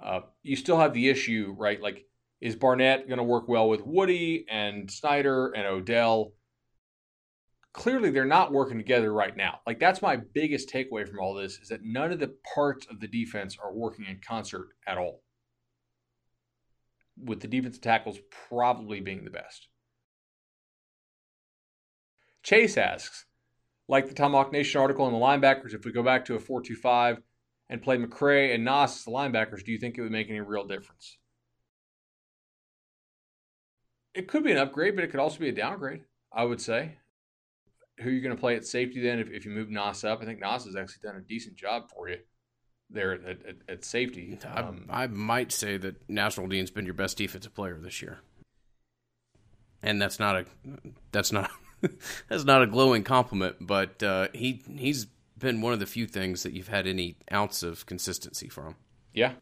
Uh, you still have the issue, right? Like, is Barnett going to work well with Woodie and Snyder and Odell? Clearly, they're not working together right now. Like, that's my biggest takeaway from all this is that none of the parts of the defense are working in concert at all. With the defensive tackles probably being the best. Chase asks, like the Tomahawk Nation article on the linebackers, if we go back to a 4 2 5, and play McCray and Nas as the linebackers, do you think it would make any real difference? It could be an upgrade, but it could also be a downgrade, I would say. Who are you going to play at safety then if, if you move Nas up? I think Nas has actually done a decent job for you there at, at, at safety. Um, I, I, might say that Nasirildeen's been your best defensive player this year, and that's not a that's not that's not a glowing compliment, but uh, he he's been one of the few things that you've had any ounce of consistency from. Yeah.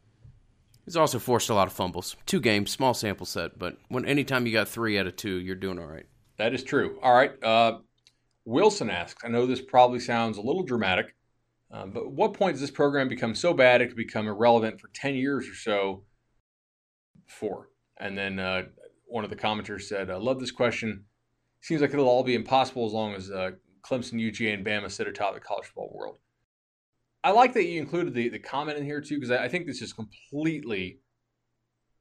He's also forced a lot of fumbles. Two games, small sample set, but when anytime you got three out of two, you're doing all right. That is true. All right. Uh, Wilson asks, I know this probably sounds a little dramatic, uh, but what point does this program become so bad it could become irrelevant for 10 years or so? Four. And then uh, one of the commenters said, I love this question. Seems like it'll all be impossible as long as uh, Clemson, UGA, and Bama sit atop the college football world. I like that you included the, the comment in here too, because I, I think this is completely,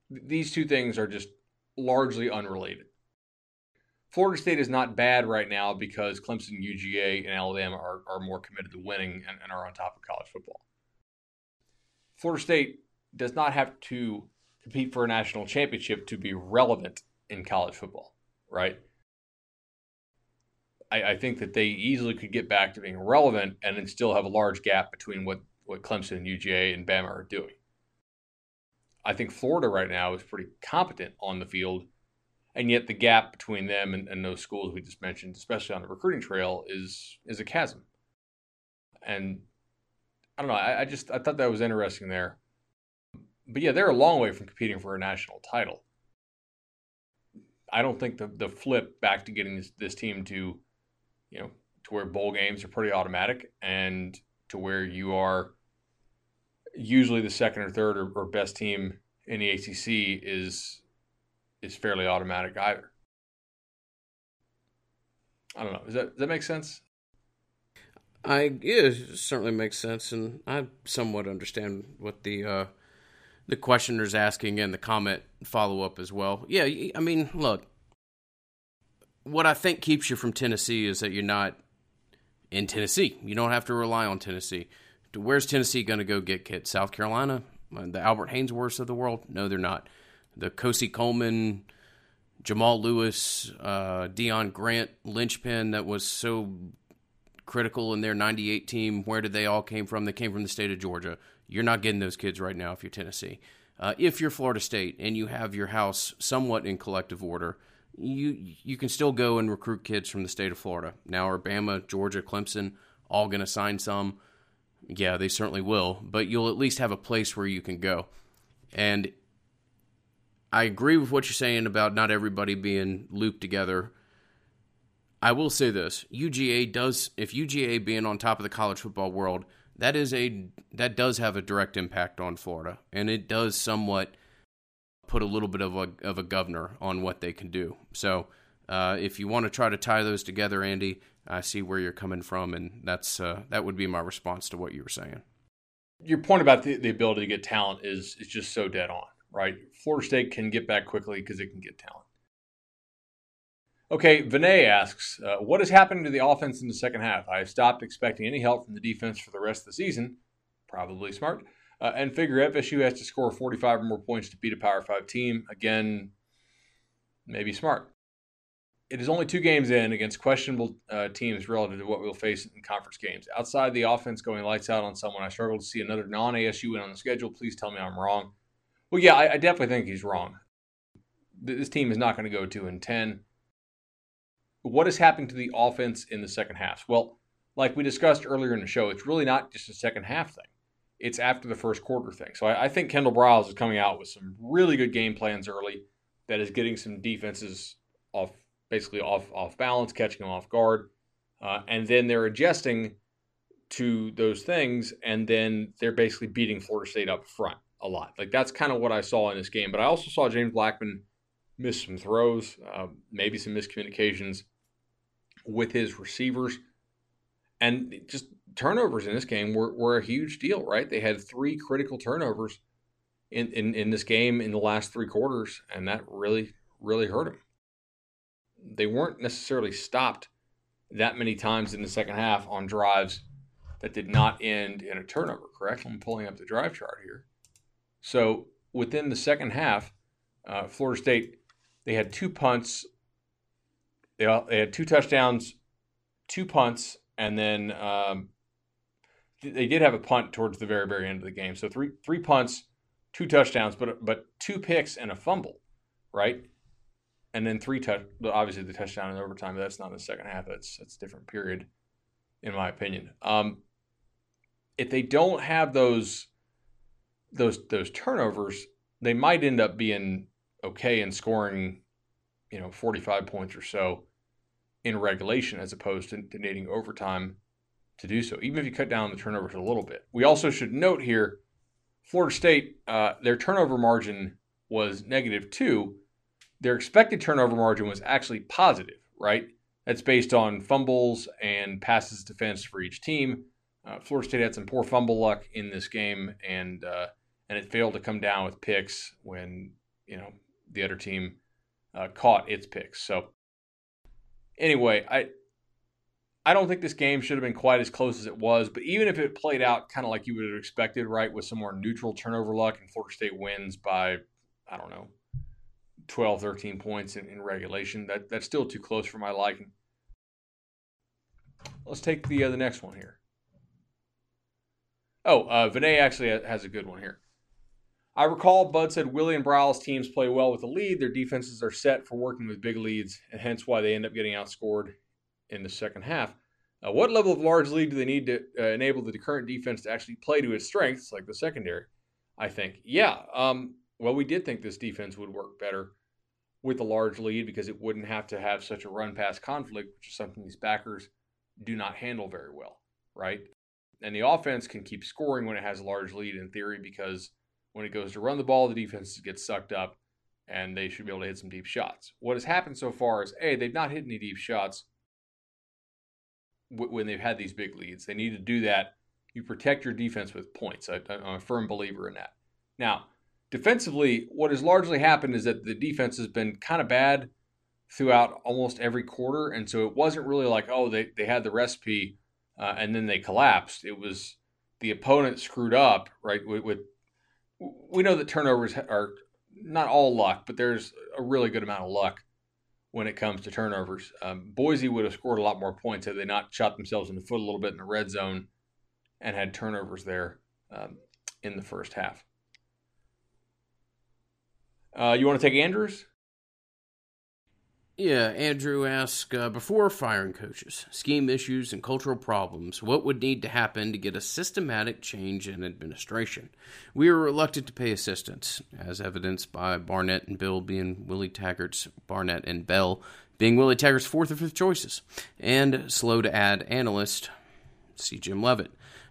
these two things are just largely unrelated. Florida State is not bad right now because Clemson, UGA, and Alabama are, are more committed to winning and, and are on top of college football. Florida State does not have to compete for a national championship to be relevant in college football, right? I, I, think that they easily could get back to being relevant and then still have a large gap between what, what Clemson, UGA, and Bama are doing. I think Florida right now is pretty competent on the field, and yet the gap between them and, and those schools we just mentioned, especially on the recruiting trail, is is a chasm. And I don't know. I, I just I thought that was interesting there. But yeah, they're a long way from competing for a national title. I don't think the the flip back to getting this, this team to you know, to where bowl games are pretty automatic and to where you are usually the second or third or, or best team in the ACC is is fairly automatic either. I don't know. Does that does that make sense? I yeah, it certainly makes sense, and I somewhat understand what the uh, the questioner's asking and the comment follow up as well. Yeah, I mean, look, what I think keeps you from Tennessee is that you're not in Tennessee. You don't have to rely on Tennessee. Where's Tennessee going to go get kids? South Carolina? The Albert Haynesworths of the world? No, they're not. The Cosey Coleman, Jamal Lewis, uh, Deon Grant linchpin that was so critical in their 98 team. Where did they all came from? They came from the state of Georgia. You're not getting those kids right now if you're Tennessee. Uh, if you're Florida State and you have your house somewhat in collective order – you you can still go and recruit kids from the state of Florida. Now, Alabama, Georgia, Clemson, all going to sign some. Yeah, they certainly will, but you'll at least have a place where you can go. And I agree with what you're saying about not everybody being looped together. I will say this: UGA does if UGA being on top of the college football world, that is a that does have a direct impact on Florida, and it does somewhat put a little bit of a of a governor on what they can do. So, uh, if you want to try to tie those together, Andy, I see where you're coming from, and that's uh, that would be my response to what you were saying. Your point about the, the ability to get talent is is just so dead on, right? Florida State can get back quickly because it can get talent. Okay, Vinay asks, uh, what is happening to the offense in the second half? I have stopped expecting any help from the defense for the rest of the season. Probably smart. Uh, and figure FSU has to score 45 or more points to beat a Power 5 team. Again, maybe smart. It is only two games in against questionable uh, teams relative to what we'll face in conference games. Outside the offense going lights out on someone, I struggle to see another non ASU win on the schedule. Please tell me I'm wrong. Well, yeah, I, I definitely think he's wrong. This team is not going to go 2 and 10 what is happening to the offense in the second half? Well, like we discussed earlier in the show, it's really not just a second half thing. It's after the first quarter thing. So I, I think Kendall Briles is coming out with some really good game plans early that is getting some defenses off basically off off balance, catching them off guard. Uh, and then they're adjusting to those things, and then they're basically beating Florida State up front a lot. Like that's kind of what I saw in this game. But I also saw James Blackman miss some throws, uh, maybe some miscommunications with his receivers. And just turnovers in this game were, were a huge deal, right? They had three critical turnovers in, in, in this game in the last three quarters, and that really, really hurt them. They weren't necessarily stopped that many times in the second half on drives that did not end in a turnover, correct? I'm pulling up the drive chart here. So within the second half, uh, Florida State, they had two punts they, they had two touchdowns, two punts, and then um, they did have a punt towards the very very end of the game. So three three punts, two touchdowns, but but two picks and a fumble, right? And then three touch. Obviously, the touchdown in overtime. That's not in the second half. That's that's a different period, in my opinion. Um, if they don't have those those those turnovers, they might end up being okay and scoring, you know, 45 points or so in regulation as opposed to, to needing overtime to do so, even if you cut down the turnovers a little bit. We also should note here Florida State, uh, their turnover margin was negative two. Their expected turnover margin was actually positive, right? That's based on fumbles and passes defense for each team. Uh, Florida State had some poor fumble luck in this game, and uh, and it failed to come down with picks when you know the other team uh, caught its picks. So anyway, I I don't think this game should have been quite as close as it was, but even if it played out kind of like you would have expected, right, with some more neutral turnover luck and Florida State wins by, I don't know, 12, 13 points in, in regulation, that, that's still too close for my liking. Let's take the, uh, the next one here. Oh, uh, Vinay actually has a good one here. I recall Bud said Willie and Browell's teams play well with a lead. Their defenses are set for working with big leads, and hence why they end up getting outscored in the second half. Uh, what level of large lead do they need to uh, enable the current defense to actually play to its strengths, like the secondary? I think, yeah. Um, well, we did think this defense would work better with a large lead because it wouldn't have to have such a run pass conflict, which is something these backers do not handle very well, right? And the offense can keep scoring when it has a large lead in theory because when it goes to run the ball, the defense gets sucked up and they should be able to hit some deep shots. What has happened so far is A, they've not hit any deep shots when they've had these big leads. They need to do that. You protect your defense with points. I, am a firm believer in that. Now, defensively, what has largely happened is that the defense has been kind of bad throughout almost every quarter. And so it wasn't really like, oh, they, they had the recipe uh, and then they collapsed. It was the opponent screwed up, right, with, with we know that turnovers are not all luck, but there's a really good amount of luck when it comes to turnovers. Um, Boise would have scored a lot more points had they not shot themselves in the foot a little bit in the red zone and had turnovers there um, in the first half. Uh, you want to take Andrews? Yeah, Andrew asks uh, before firing coaches, scheme issues, and cultural problems, what would need to happen to get a systematic change in administration? We are reluctant to pay assistance, as evidenced by Barnett and Bill being Willie Taggart's Barnett and Bell being Willie Taggart's fourth or fifth choices, and slow to add analyst. See Jim Leavitt.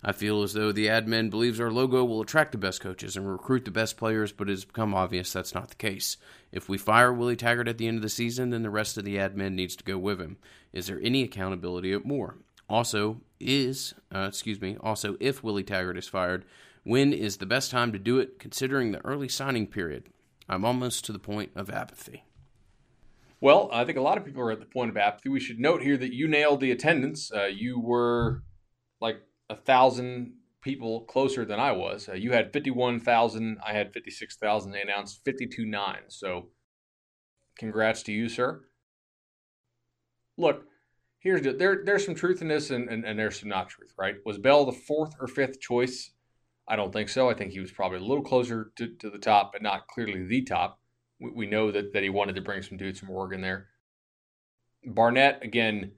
I feel as though the admin believes our logo will attract the best coaches and recruit the best players, but it has become obvious that's not the case. If we fire Willie Taggart at the end of the season, then the rest of the admin needs to go with him. Is there any accountability at more? Also, is uh, excuse me. Also, if Willie Taggart is fired, when is the best time to do it? Considering the early signing period, I'm almost to the point of apathy. Well, I think a lot of people are at the point of apathy. We should note here that you nailed the attendance. Uh, you were like a thousand people closer than I was. Uh, you had 51,000. I had 56,000. They announced 52.9. So congrats to you, sir. Look, here's the, there. There's some truth in this, and, and, and there's some not truth. Right? Was Bell the fourth or fifth choice? I don't think so. I think he was probably a little closer to, to the top, but not clearly the top. We, we know that that he wanted to bring some dudes from Oregon there. Barnett again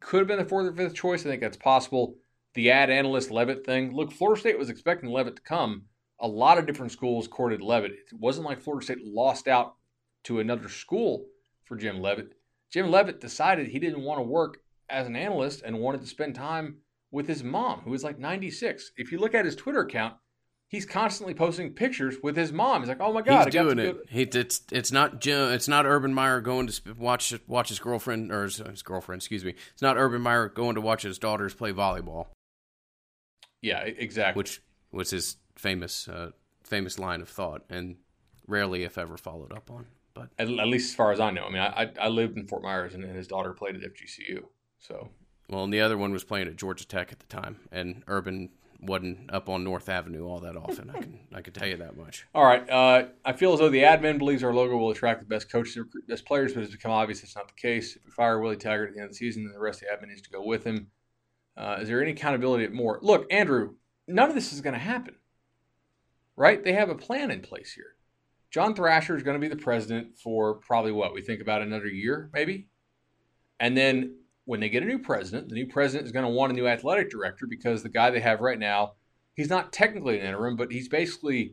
could have been the fourth or fifth choice. I think that's possible. The ad analyst Leavitt thing. Look, Florida State was expecting Leavitt to come. A lot of different schools courted Leavitt. It wasn't like Florida State lost out to another school for Jim Leavitt. Jim Leavitt decided he didn't want to work as an analyst and wanted to spend time with his mom, who was like 96. If you look at his Twitter account, he's constantly posting pictures with his mom. He's like, "Oh my god, he's doing it." He, it's it's not it's not Urban Meyer going to watch watch his girlfriend or his, his, girlfriend. Excuse me. It's not Urban Meyer going to watch his daughters play volleyball. Yeah, exactly. Which was his famous uh, famous line of thought, and rarely, if ever, followed up on. But at, at least as far as I know, I mean, I I lived in Fort Myers, and his daughter played at FGCU. So well, and the other one was playing at Georgia Tech at the time, and Urban wasn't up on North Avenue all that often. I can I can tell you that much. All right, uh, I feel as though the admin believes our logo will attract the best coaches and best players, but it's become obvious it's not the case. If we fire Willie Taggart at the end of the season, then the rest of the admin needs to go with him. Uh, is there any accountability at more? Look, Andrew, none of this is going to happen, right? They have a plan in place here. John Thrasher is going to be the president for probably what we think about another year, maybe, and then when they get a new president, the new president is going to want a new athletic director because the guy they have right now, he's not technically an interim, but he's basically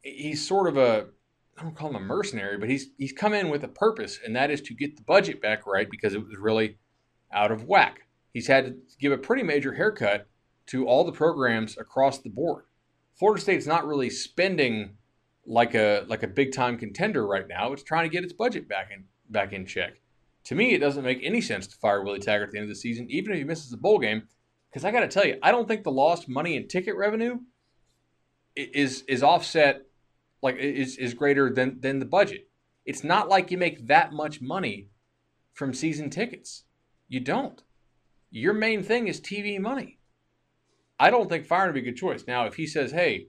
he's sort of a I don't call him a mercenary, but he's he's come in with a purpose, and that is to get the budget back right because it was really out of whack. He's had to give a pretty major haircut to all the programs across the board. Florida State's not really spending like a like a big time contender right now. It's trying to get its budget back in back in check. To me, it doesn't make any sense to fire Willie Taggart at the end of the season, even if he misses the bowl game. Because I got to tell you, I don't think the lost money and ticket revenue is is offset like is is greater than than the budget. It's not like you make that much money from season tickets. You don't. Your main thing is TV money. I don't think firing would be a good choice. Now, if he says, "Hey,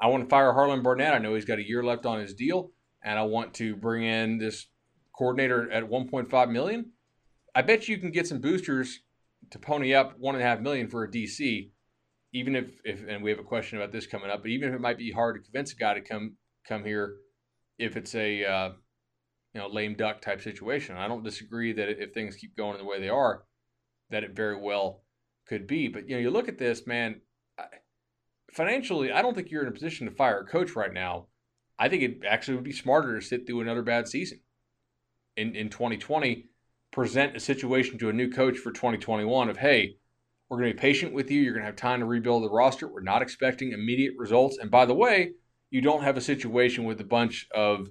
I want to fire Harlon Barnett. I know he's got a year left on his deal, and I want to bring in this coordinator at 1.5 million, I bet you can get some boosters to pony up one and a half million for a DC. Even if, if and we have a question about this coming up, but even if it might be hard to convince a guy to come come here, if it's a uh, you know lame duck type situation, I don't disagree that if things keep going the way they are, that it very well could be. But you know, you look at this, man. Financially, I don't think you're in a position to fire a coach right now. I think it actually would be smarter to sit through another bad season in, in 2020 present a situation to a new coach for 2021 of, hey, we're going to be patient with you. You're going to have time to rebuild the roster. We're not expecting immediate results. And by the way, you don't have a situation with a bunch of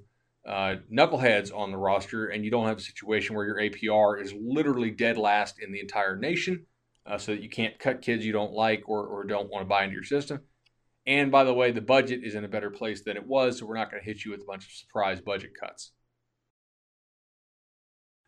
uh, knuckleheads on the roster, and you don't have a situation where your APR is literally dead last in the entire nation, uh, so that you can't cut kids you don't like or, or don't want to buy into your system. And by the way, the budget is in a better place than it was, so we're not going to hit you with a bunch of surprise budget cuts.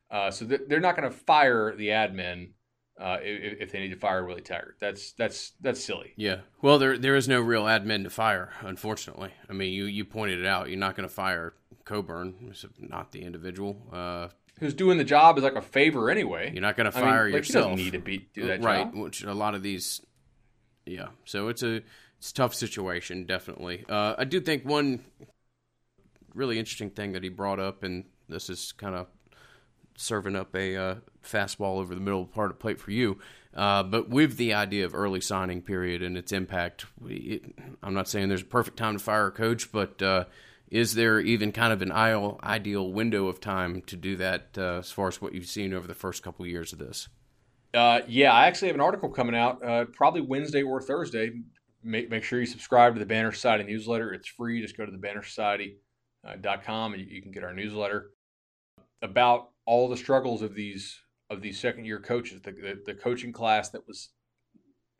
Uh, so they're not going to fire the admin uh, if, if, they need to fire Willie Taggart. That's that's that's silly. Yeah. Well, there there is no real admin to fire, unfortunately. I mean, you you pointed it out. You're not going to fire Coburn, not the individual. Uh, Who's doing the job is like a favor anyway. You're not going to fire I mean, like yourself. Doesn't need to be do that right? Job. Which a lot of these, yeah. So it's a it's a tough situation, definitely. Uh, I do think one really interesting thing that he brought up, and this is kind of serving up a uh, fastball over the middle part of the plate for you. Uh, but with the idea of early signing period and its impact, we, it, I'm not saying there's a perfect time to fire a coach, but uh, is there even kind of an ideal, window of time to do that uh, as far as what you've seen over the first couple of years of this? Uh, yeah, I actually have an article coming out uh, probably Wednesday or Thursday. Make, make sure you subscribe to the Banner Society newsletter. It's free. Just go to thebannersociety.com and you, you can get our newsletter about all the struggles of these of these second year coaches, the, the, the coaching class that was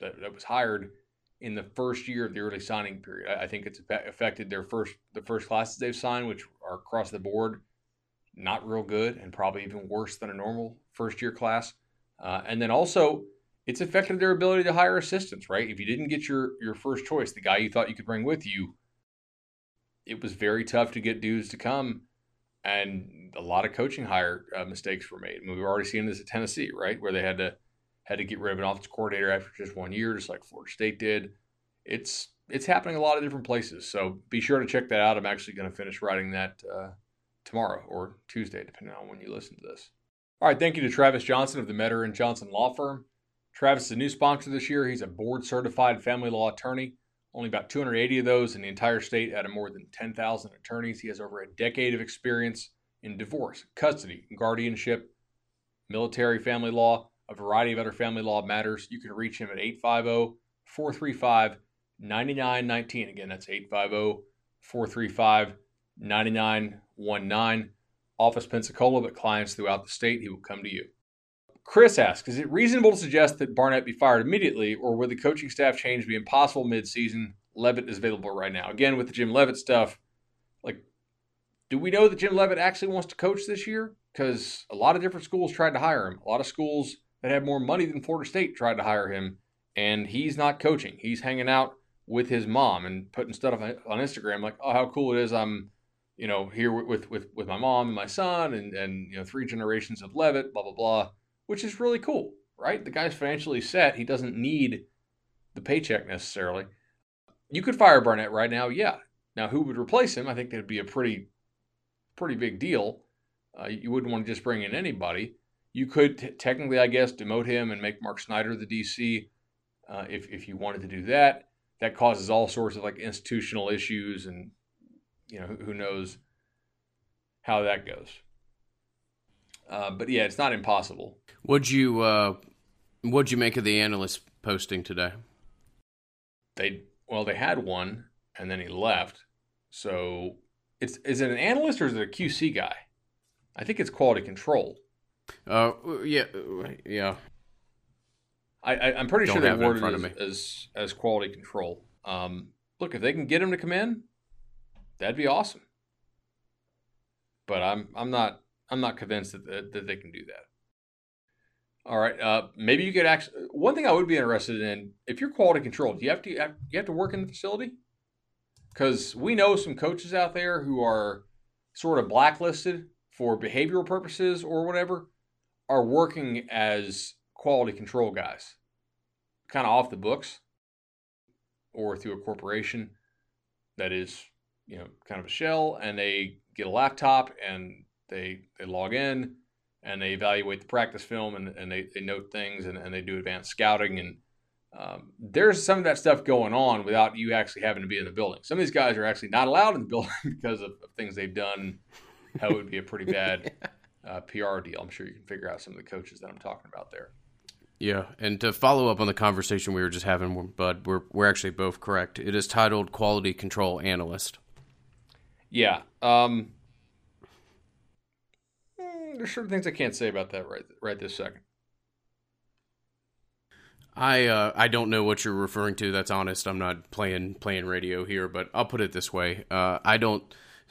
that, that, was hired in the first year of the early signing period. I, I, think it's affected their first the first classes they've signed, which are across the board not real good and probably even worse than a normal first year class. Uh, and then also it's affected their ability to hire assistants, right? If you didn't get your your first choice, the guy you thought you could bring with you, it was very tough to get dudes to come and a lot of coaching hire uh, mistakes were made. I mean, we've already seen this at Tennessee, right, where they had to had to get rid of an offensive coordinator after just one year, just like Florida State did. It's it's happening a lot of different places, so be sure to check that out. I'm actually going to finish writing that uh, tomorrow or Tuesday, depending on when you listen to this. All right, thank you to Travis Johnson of the Metter and Johnson Law Firm. Travis is a new sponsor this year. He's a board certified family law attorney. Only about 280 of those in the entire state out of more than 10,000 attorneys. He has over a decade of experience in divorce, custody, guardianship, military family law, a variety of other family law matters. You can reach him at 850 435 9919. Again, that's 850 435 9919. Office Pensacola, but clients throughout the state, he will come to you. Chris asks, is it reasonable to suggest that Barnett be fired immediately, or would the coaching staff change be impossible mid-season? Leavitt is available right now. Again, with the Jim Leavitt stuff, do we know that Jim Leavitt actually wants to coach this year? Because a lot of different schools tried to hire him. A lot of schools that had more money than Florida State tried to hire him, and he's not coaching. He's hanging out with his mom and putting stuff on Instagram like, "Oh, how cool it is! I'm, you know, here with with with my mom and my son, and and you know, three generations of Leavitt, blah blah blah." which is really cool, right? The guy's financially set. He doesn't need the paycheck necessarily. You could fire Barnett right now, yeah. Now, who would replace him? I think that'd be a pretty, pretty big deal. Uh, you wouldn't want to just bring in anybody. You could t- technically, I guess, demote him and make Mark Snyder the DC uh, if if you wanted to do that. That causes all sorts of like institutional issues, and you know who, who knows how that goes. Uh, but yeah, it's not impossible. What'd you uh, What'd you make of the analyst posting today? They well, they had one, and then he left. So it's is it an analyst or is it a QC guy? I think it's quality control. Uh, yeah, yeah. I, I am pretty Don't sure they worded it as, as, as quality control. Um, look, if they can get him to come in, that'd be awesome. But I'm I'm not I'm not convinced that, that, that they can do that. All right. Uh, maybe you could actually. One thing I would be interested in, if you're quality control, do you have to you have to work in the facility? Because we know some coaches out there who are sort of blacklisted for behavioral purposes or whatever, are working as quality control guys, kind of off the books, or through a corporation that is, you know, kind of a shell, and they get a laptop and they they log in and they evaluate the practice film and, and they, they note things and, and they do advanced scouting and um, there's some of that stuff going on without you actually having to be in the building. Some of these guys are actually not allowed in the building because of, of things they've done. That would be a pretty bad uh, PR deal. I'm sure you can figure out some of the coaches that I'm talking about there. Yeah, and to follow up on the conversation we were just having, Bud, we're we're actually both correct. It is titled Quality Control Analyst. Yeah, um, there's certain things I can't say about that right right this second. I uh, I don't know what you're referring to. That's honest. I'm not playing playing radio here, but I'll put it this way. Uh, I don't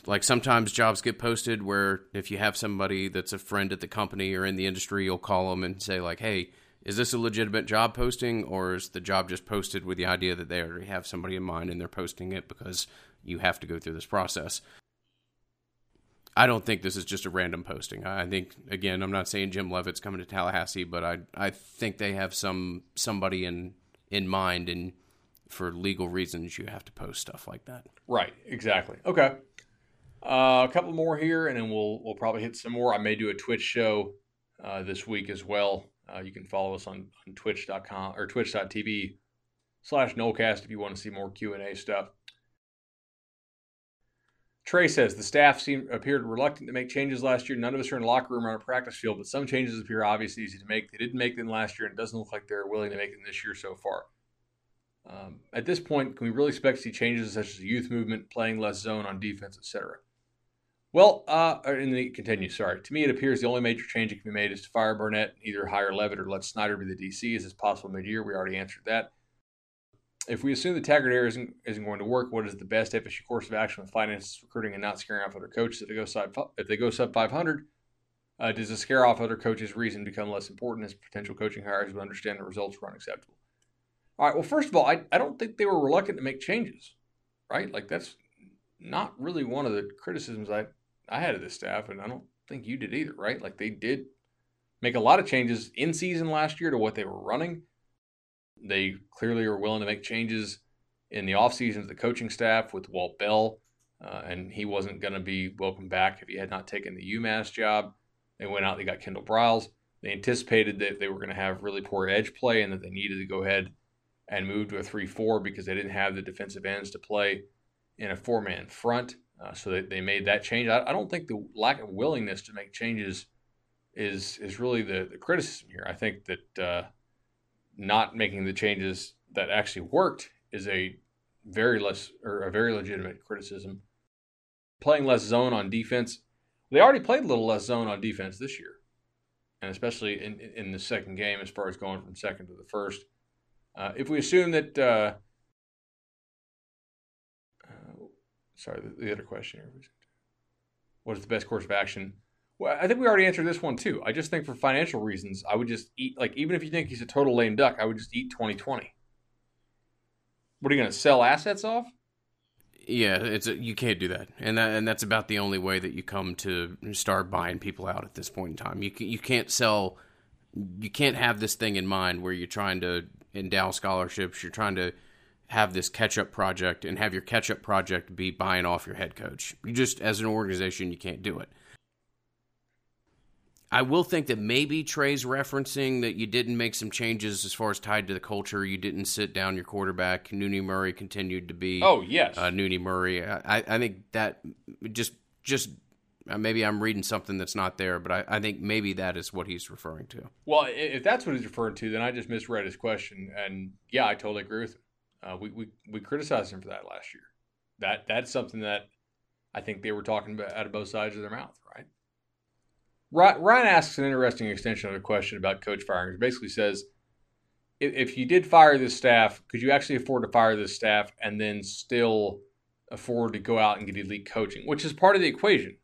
like sometimes jobs get posted where if you have somebody that's a friend at the company or in the industry, you'll call them and say like, "Hey, is this a legitimate job posting, or is the job just posted with the idea that they already have somebody in mind and they're posting it because you have to go through this process?" I don't think this is just a random posting. I think again, I'm not saying Jim Leavitt's coming to Tallahassee, but I I think they have some somebody in in mind, and for legal reasons, you have to post stuff like that. Right. Exactly. Okay. Uh, a couple more here, and then we'll we'll probably hit some more. I may do a Twitch show uh, this week as well. Uh, you can follow us on, on twitch.com or twitch.tv slash Nolecast if you want to see more Q&A stuff. Trey says the staff seemed appeared reluctant to make changes last year. None of us are in locker room or on a practice field, but some changes appear obviously easy to make. They didn't make them last year, and it doesn't look like they're willing to make them this year so far. Um, at this point, can we really expect to see changes such as youth movement, playing less zone on defense, etc.? Well, uh, and then it continues. Sorry. To me, it appears the only major change that can be made is to fire Barnett, either hire Leavitt or let Snyder be the DC. Is this possible mid-year? We already answered that. If we assume the Taggart era isn't, isn't going to work, what is the best FSU course of action with finances, recruiting, and not scaring off other coaches? If they go sub, if they go sub 500, uh, does the scare off other coaches' reason become less important as potential coaching hires would understand the results were unacceptable? All right. Well, first of all, I, I don't think they were reluctant to make changes, right? Like that's not really one of the criticisms I I had of this staff, and I don't think you did either, right? Like they did make a lot of changes in season last year to what they were running. They clearly are willing to make changes in the offseason to the coaching staff with Walt Bell, uh, and he wasn't going to be welcome back if he had not taken the UMass job. They went out, they got Kendall Briles. They anticipated that they were going to have really poor edge play and that they needed to go ahead and move to a 3 4 because they didn't have the defensive ends to play in a four man front. Uh, so they, they made that change. I, I, don't think the lack of willingness to make changes is is really the, the criticism here. I think that uh, not making the changes that actually worked is a very less or a very legitimate criticism. Playing less zone on defense, they already played a little less zone on defense this year, and especially in in the second game as far as going from second to the first. Uh, if we assume that uh, sorry, the, the other question here was what is the best course of action? Well, I think we already answered this one too. I just think for financial reasons, I would just eat like even if you think he's a total lame duck, I would just eat 2020. What are you going to sell assets off? Yeah, it's a, you can't do that, and that and that's about the only way that you come to start buying people out at this point in time. You you can't sell, you can't have this thing in mind where you're trying to endow scholarships. You're trying to have this catch up project and have your catch up project be buying off your head coach. You just, as an organization, you can't do it. I will think that maybe Trey's referencing that you didn't make some changes as far as tied to the culture. You didn't sit down your quarterback. Nooney Murray continued to be. Oh yes, uh, Nooney Murray. I, I think that just just uh, maybe I'm reading something that's not there, but I, I think maybe that is what he's referring to. Well, if that's what he's referring to, then I just misread his question, and yeah, I totally agree with him. Uh, we, we we criticized him for that last year. That that's something that I think they were talking about out of both sides of their mouth? Ryan asks an interesting extension of the question about coach firing. He basically says, if, if you did fire this staff, could you actually afford to fire this staff and then still afford to go out and get elite coaching, which is part of the equation?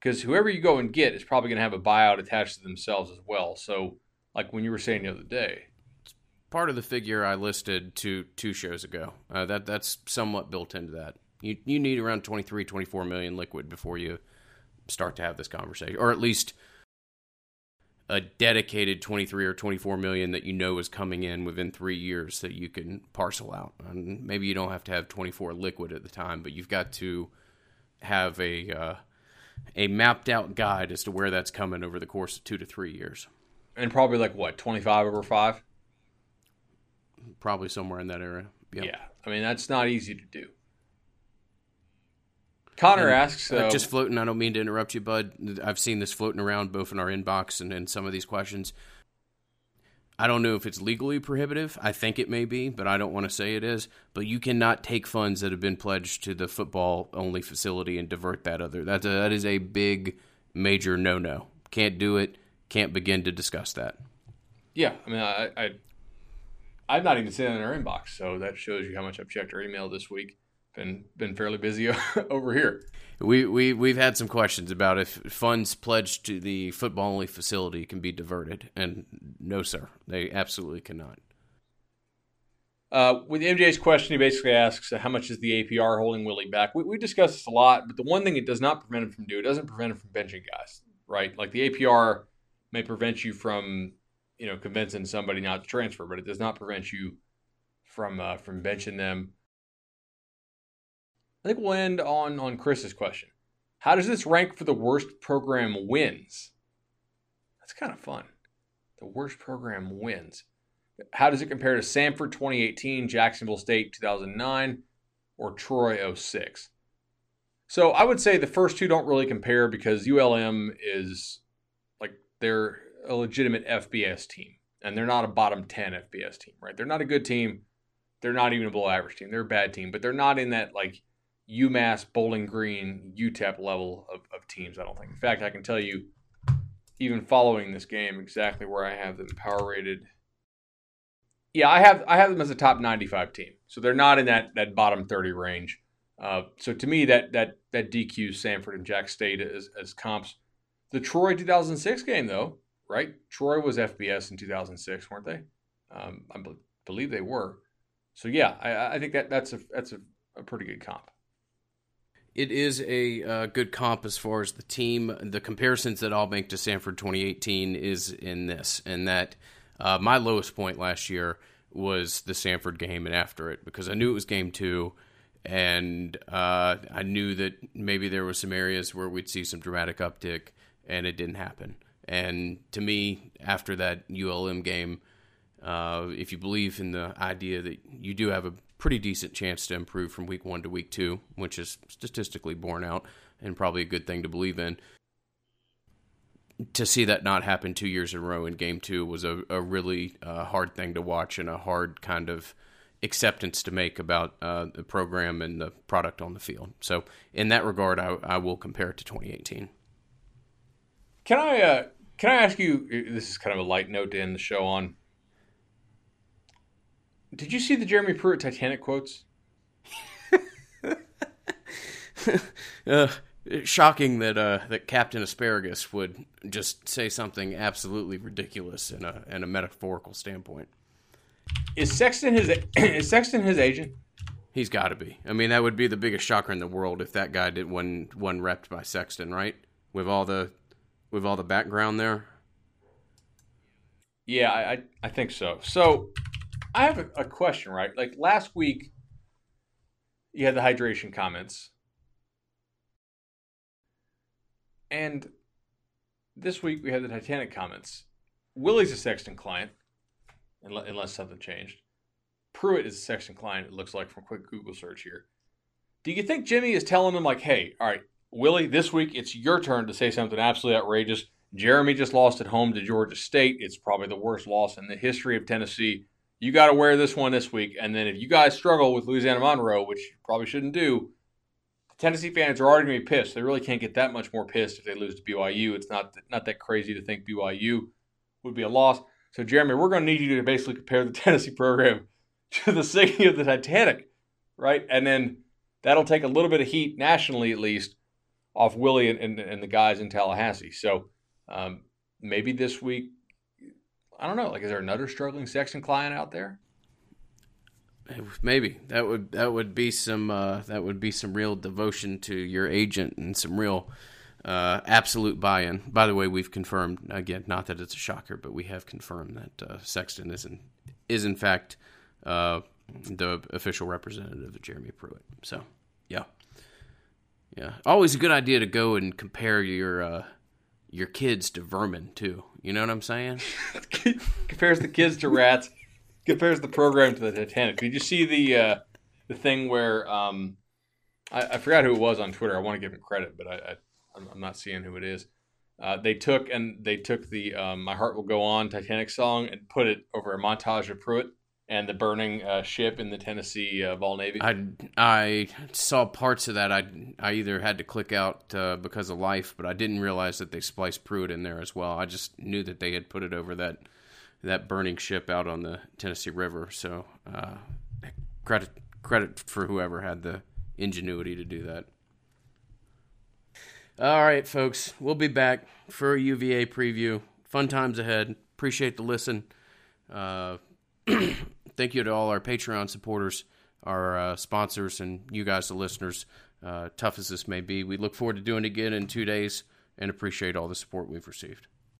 Because whoever you go and get is probably going to have a buyout attached to themselves as well. So, like when you were saying the other day, it's part of the figure I listed two two shows ago. Uh, that that's somewhat built into that. You you need around 23, 24 million liquid before you start to have this conversation, or at least a dedicated 23 or 24 million that you know is coming in within three years that you can parcel out. And maybe you don't have to have 24 liquid at the time, but you've got to have a uh, a mapped out guide as to where that's coming over the course of two to three years. And probably like what 25 over five probably somewhere in that area. Yeah, I mean that's not easy to do. Connor and asks, uh, just floating. I don't mean to interrupt you, bud. I've seen this floating around both in our inbox and in some of these questions. I don't know if it's legally prohibitive. I think it may be, but I don't want to say it is. But you cannot take funds that have been pledged to the football only facility and divert that other. That's a, that is a big, major no no. Can't do it. Can't begin to discuss that. Yeah, I mean, I, I I've not even seen it in our inbox, so that shows you how much I've checked our email this week. Been been fairly busy over here. We we we've had some questions about if funds pledged to the football only facility can be diverted, and no, sir, they absolutely cannot. Uh, with MJ's question, he basically asks, "How much is the APR holding Willie back?" We, we discussed this a lot, but the one thing it does not prevent him from doing, it doesn't prevent him from benching guys, right? Like the APR may prevent you from you know, convincing somebody not to transfer, but it does not prevent you from uh, from benching them. I think we'll end on on Chris's question. How does this rank for the worst program wins? That's kind of fun. The worst program wins. How does it compare to Samford 2018, Jacksonville State 2009, or Troy 06? So I would say the first two don't really compare because ULM is like they're a legitimate FBS team and they're not a bottom 10 FBS team, right? They're not a good team. They're not even a below average team. They're a bad team, but they're not in that like UMass, Bowling Green, UTEP level of, of teams, I don't think. In fact, I can tell you, even following this game, exactly where I have them power rated. Yeah, I have I have them as a top 95 team. So they're not in that that bottom 30 range. Uh, so to me, that that that DQ Samford and Jack State as, as comps. The Troy 2006 game, though, right? Troy was FBS in 2006, weren't they? Um, I believe they were. So yeah, I, I think that that's a that's a, a pretty good comp. It is a uh, good comp as far as the team. The comparisons that I'll make to Samford 2018 is in this, and that uh, my lowest point last year was the Samford game and after it because I knew it was game two, and uh, I knew that maybe there were some areas where we'd see some dramatic uptick, and it didn't happen. And to me, after that ULM game, uh, if you believe in the idea that you do have a pretty decent chance to improve from week one to week two, which is statistically borne out and probably a good thing to believe in. To see that not happen two years in a row in game two was a, a really uh, hard thing to watch and a hard kind of acceptance to make about uh, the program and the product on the field. So, in that regard, I, I will compare it to 2018. Can I uh, can I ask you? This is kind of a light note to end the show on. Did you see the Jeremy Pruitt Titanic quotes? uh, shocking that uh, that Captain Asparagus would just say something absolutely ridiculous in a in a metaphorical standpoint. Is Sexton his is Sexton his agent? He's got to be. I mean, that would be the biggest shocker in the world if that guy did one one repped by Sexton, right? With all the with all the background there. Yeah, I I think so. So I have a, a question, right? Like last week, you had the hydration comments, and this week we had the Titanic comments. Willie's a Sexton client, unless something changed. Pruitt is a Sexton client. It looks like from quick Google search here. Do you think Jimmy is telling them like, "Hey, all right, Willie, this week it's your turn to say something absolutely outrageous"? Jeremy just lost at home to Georgia State. It's probably the worst loss in the history of Tennessee you got to wear this one this week. And then if you guys struggle with Louisiana Monroe, which you probably shouldn't do, the Tennessee fans are already going to be pissed. They really can't get that much more pissed if they lose to BYU. It's not not that crazy to think BYU would be a loss. So, Jeremy, we're going to need you to basically compare the Tennessee program to the sinking of the Titanic, right? And then that'll take a little bit of heat nationally, at least, off Willie and, and, and the guys in Tallahassee. So um, maybe this week I don't know. Like, is there another struggling Sexton client out there? Maybe that would that would be some uh, that would be some real devotion to your agent and some real uh, absolute buy-in. By the way, we've confirmed again, not that it's a shocker, but we have confirmed that uh, Sexton is in is in fact uh, the official representative of Jeremy Pruitt. So, yeah, yeah, always a good idea to go and compare your uh, your kids to vermin too. You know what I'm saying? compares the kids to rats. compares the program to the Titanic. Did you see the uh, the thing where um, I, I, forgot who it was on Twitter? I want to give him credit, but I, I am not seeing who it is. Uh, they took and they took the um, "My Heart Will Go On" Titanic song and put it over a montage of Pruitt and the burning uh, ship in the Tennessee uh, Vol Navy? I, I saw parts of that. I, I either had to click out uh, because of life, but I didn't realize that they spliced Pruitt in there as well. I just knew that they had put it over that that burning ship out on the Tennessee River. So uh, credit credit for whoever had the ingenuity to do that. All right, folks, we'll be back for a UVA preview. Fun times ahead. Appreciate the listen. Thank you to all our Patreon supporters, our uh, sponsors, and you guys, the listeners. Uh, tough as this may be, we look forward to doing it again in two days and appreciate all the support we've received.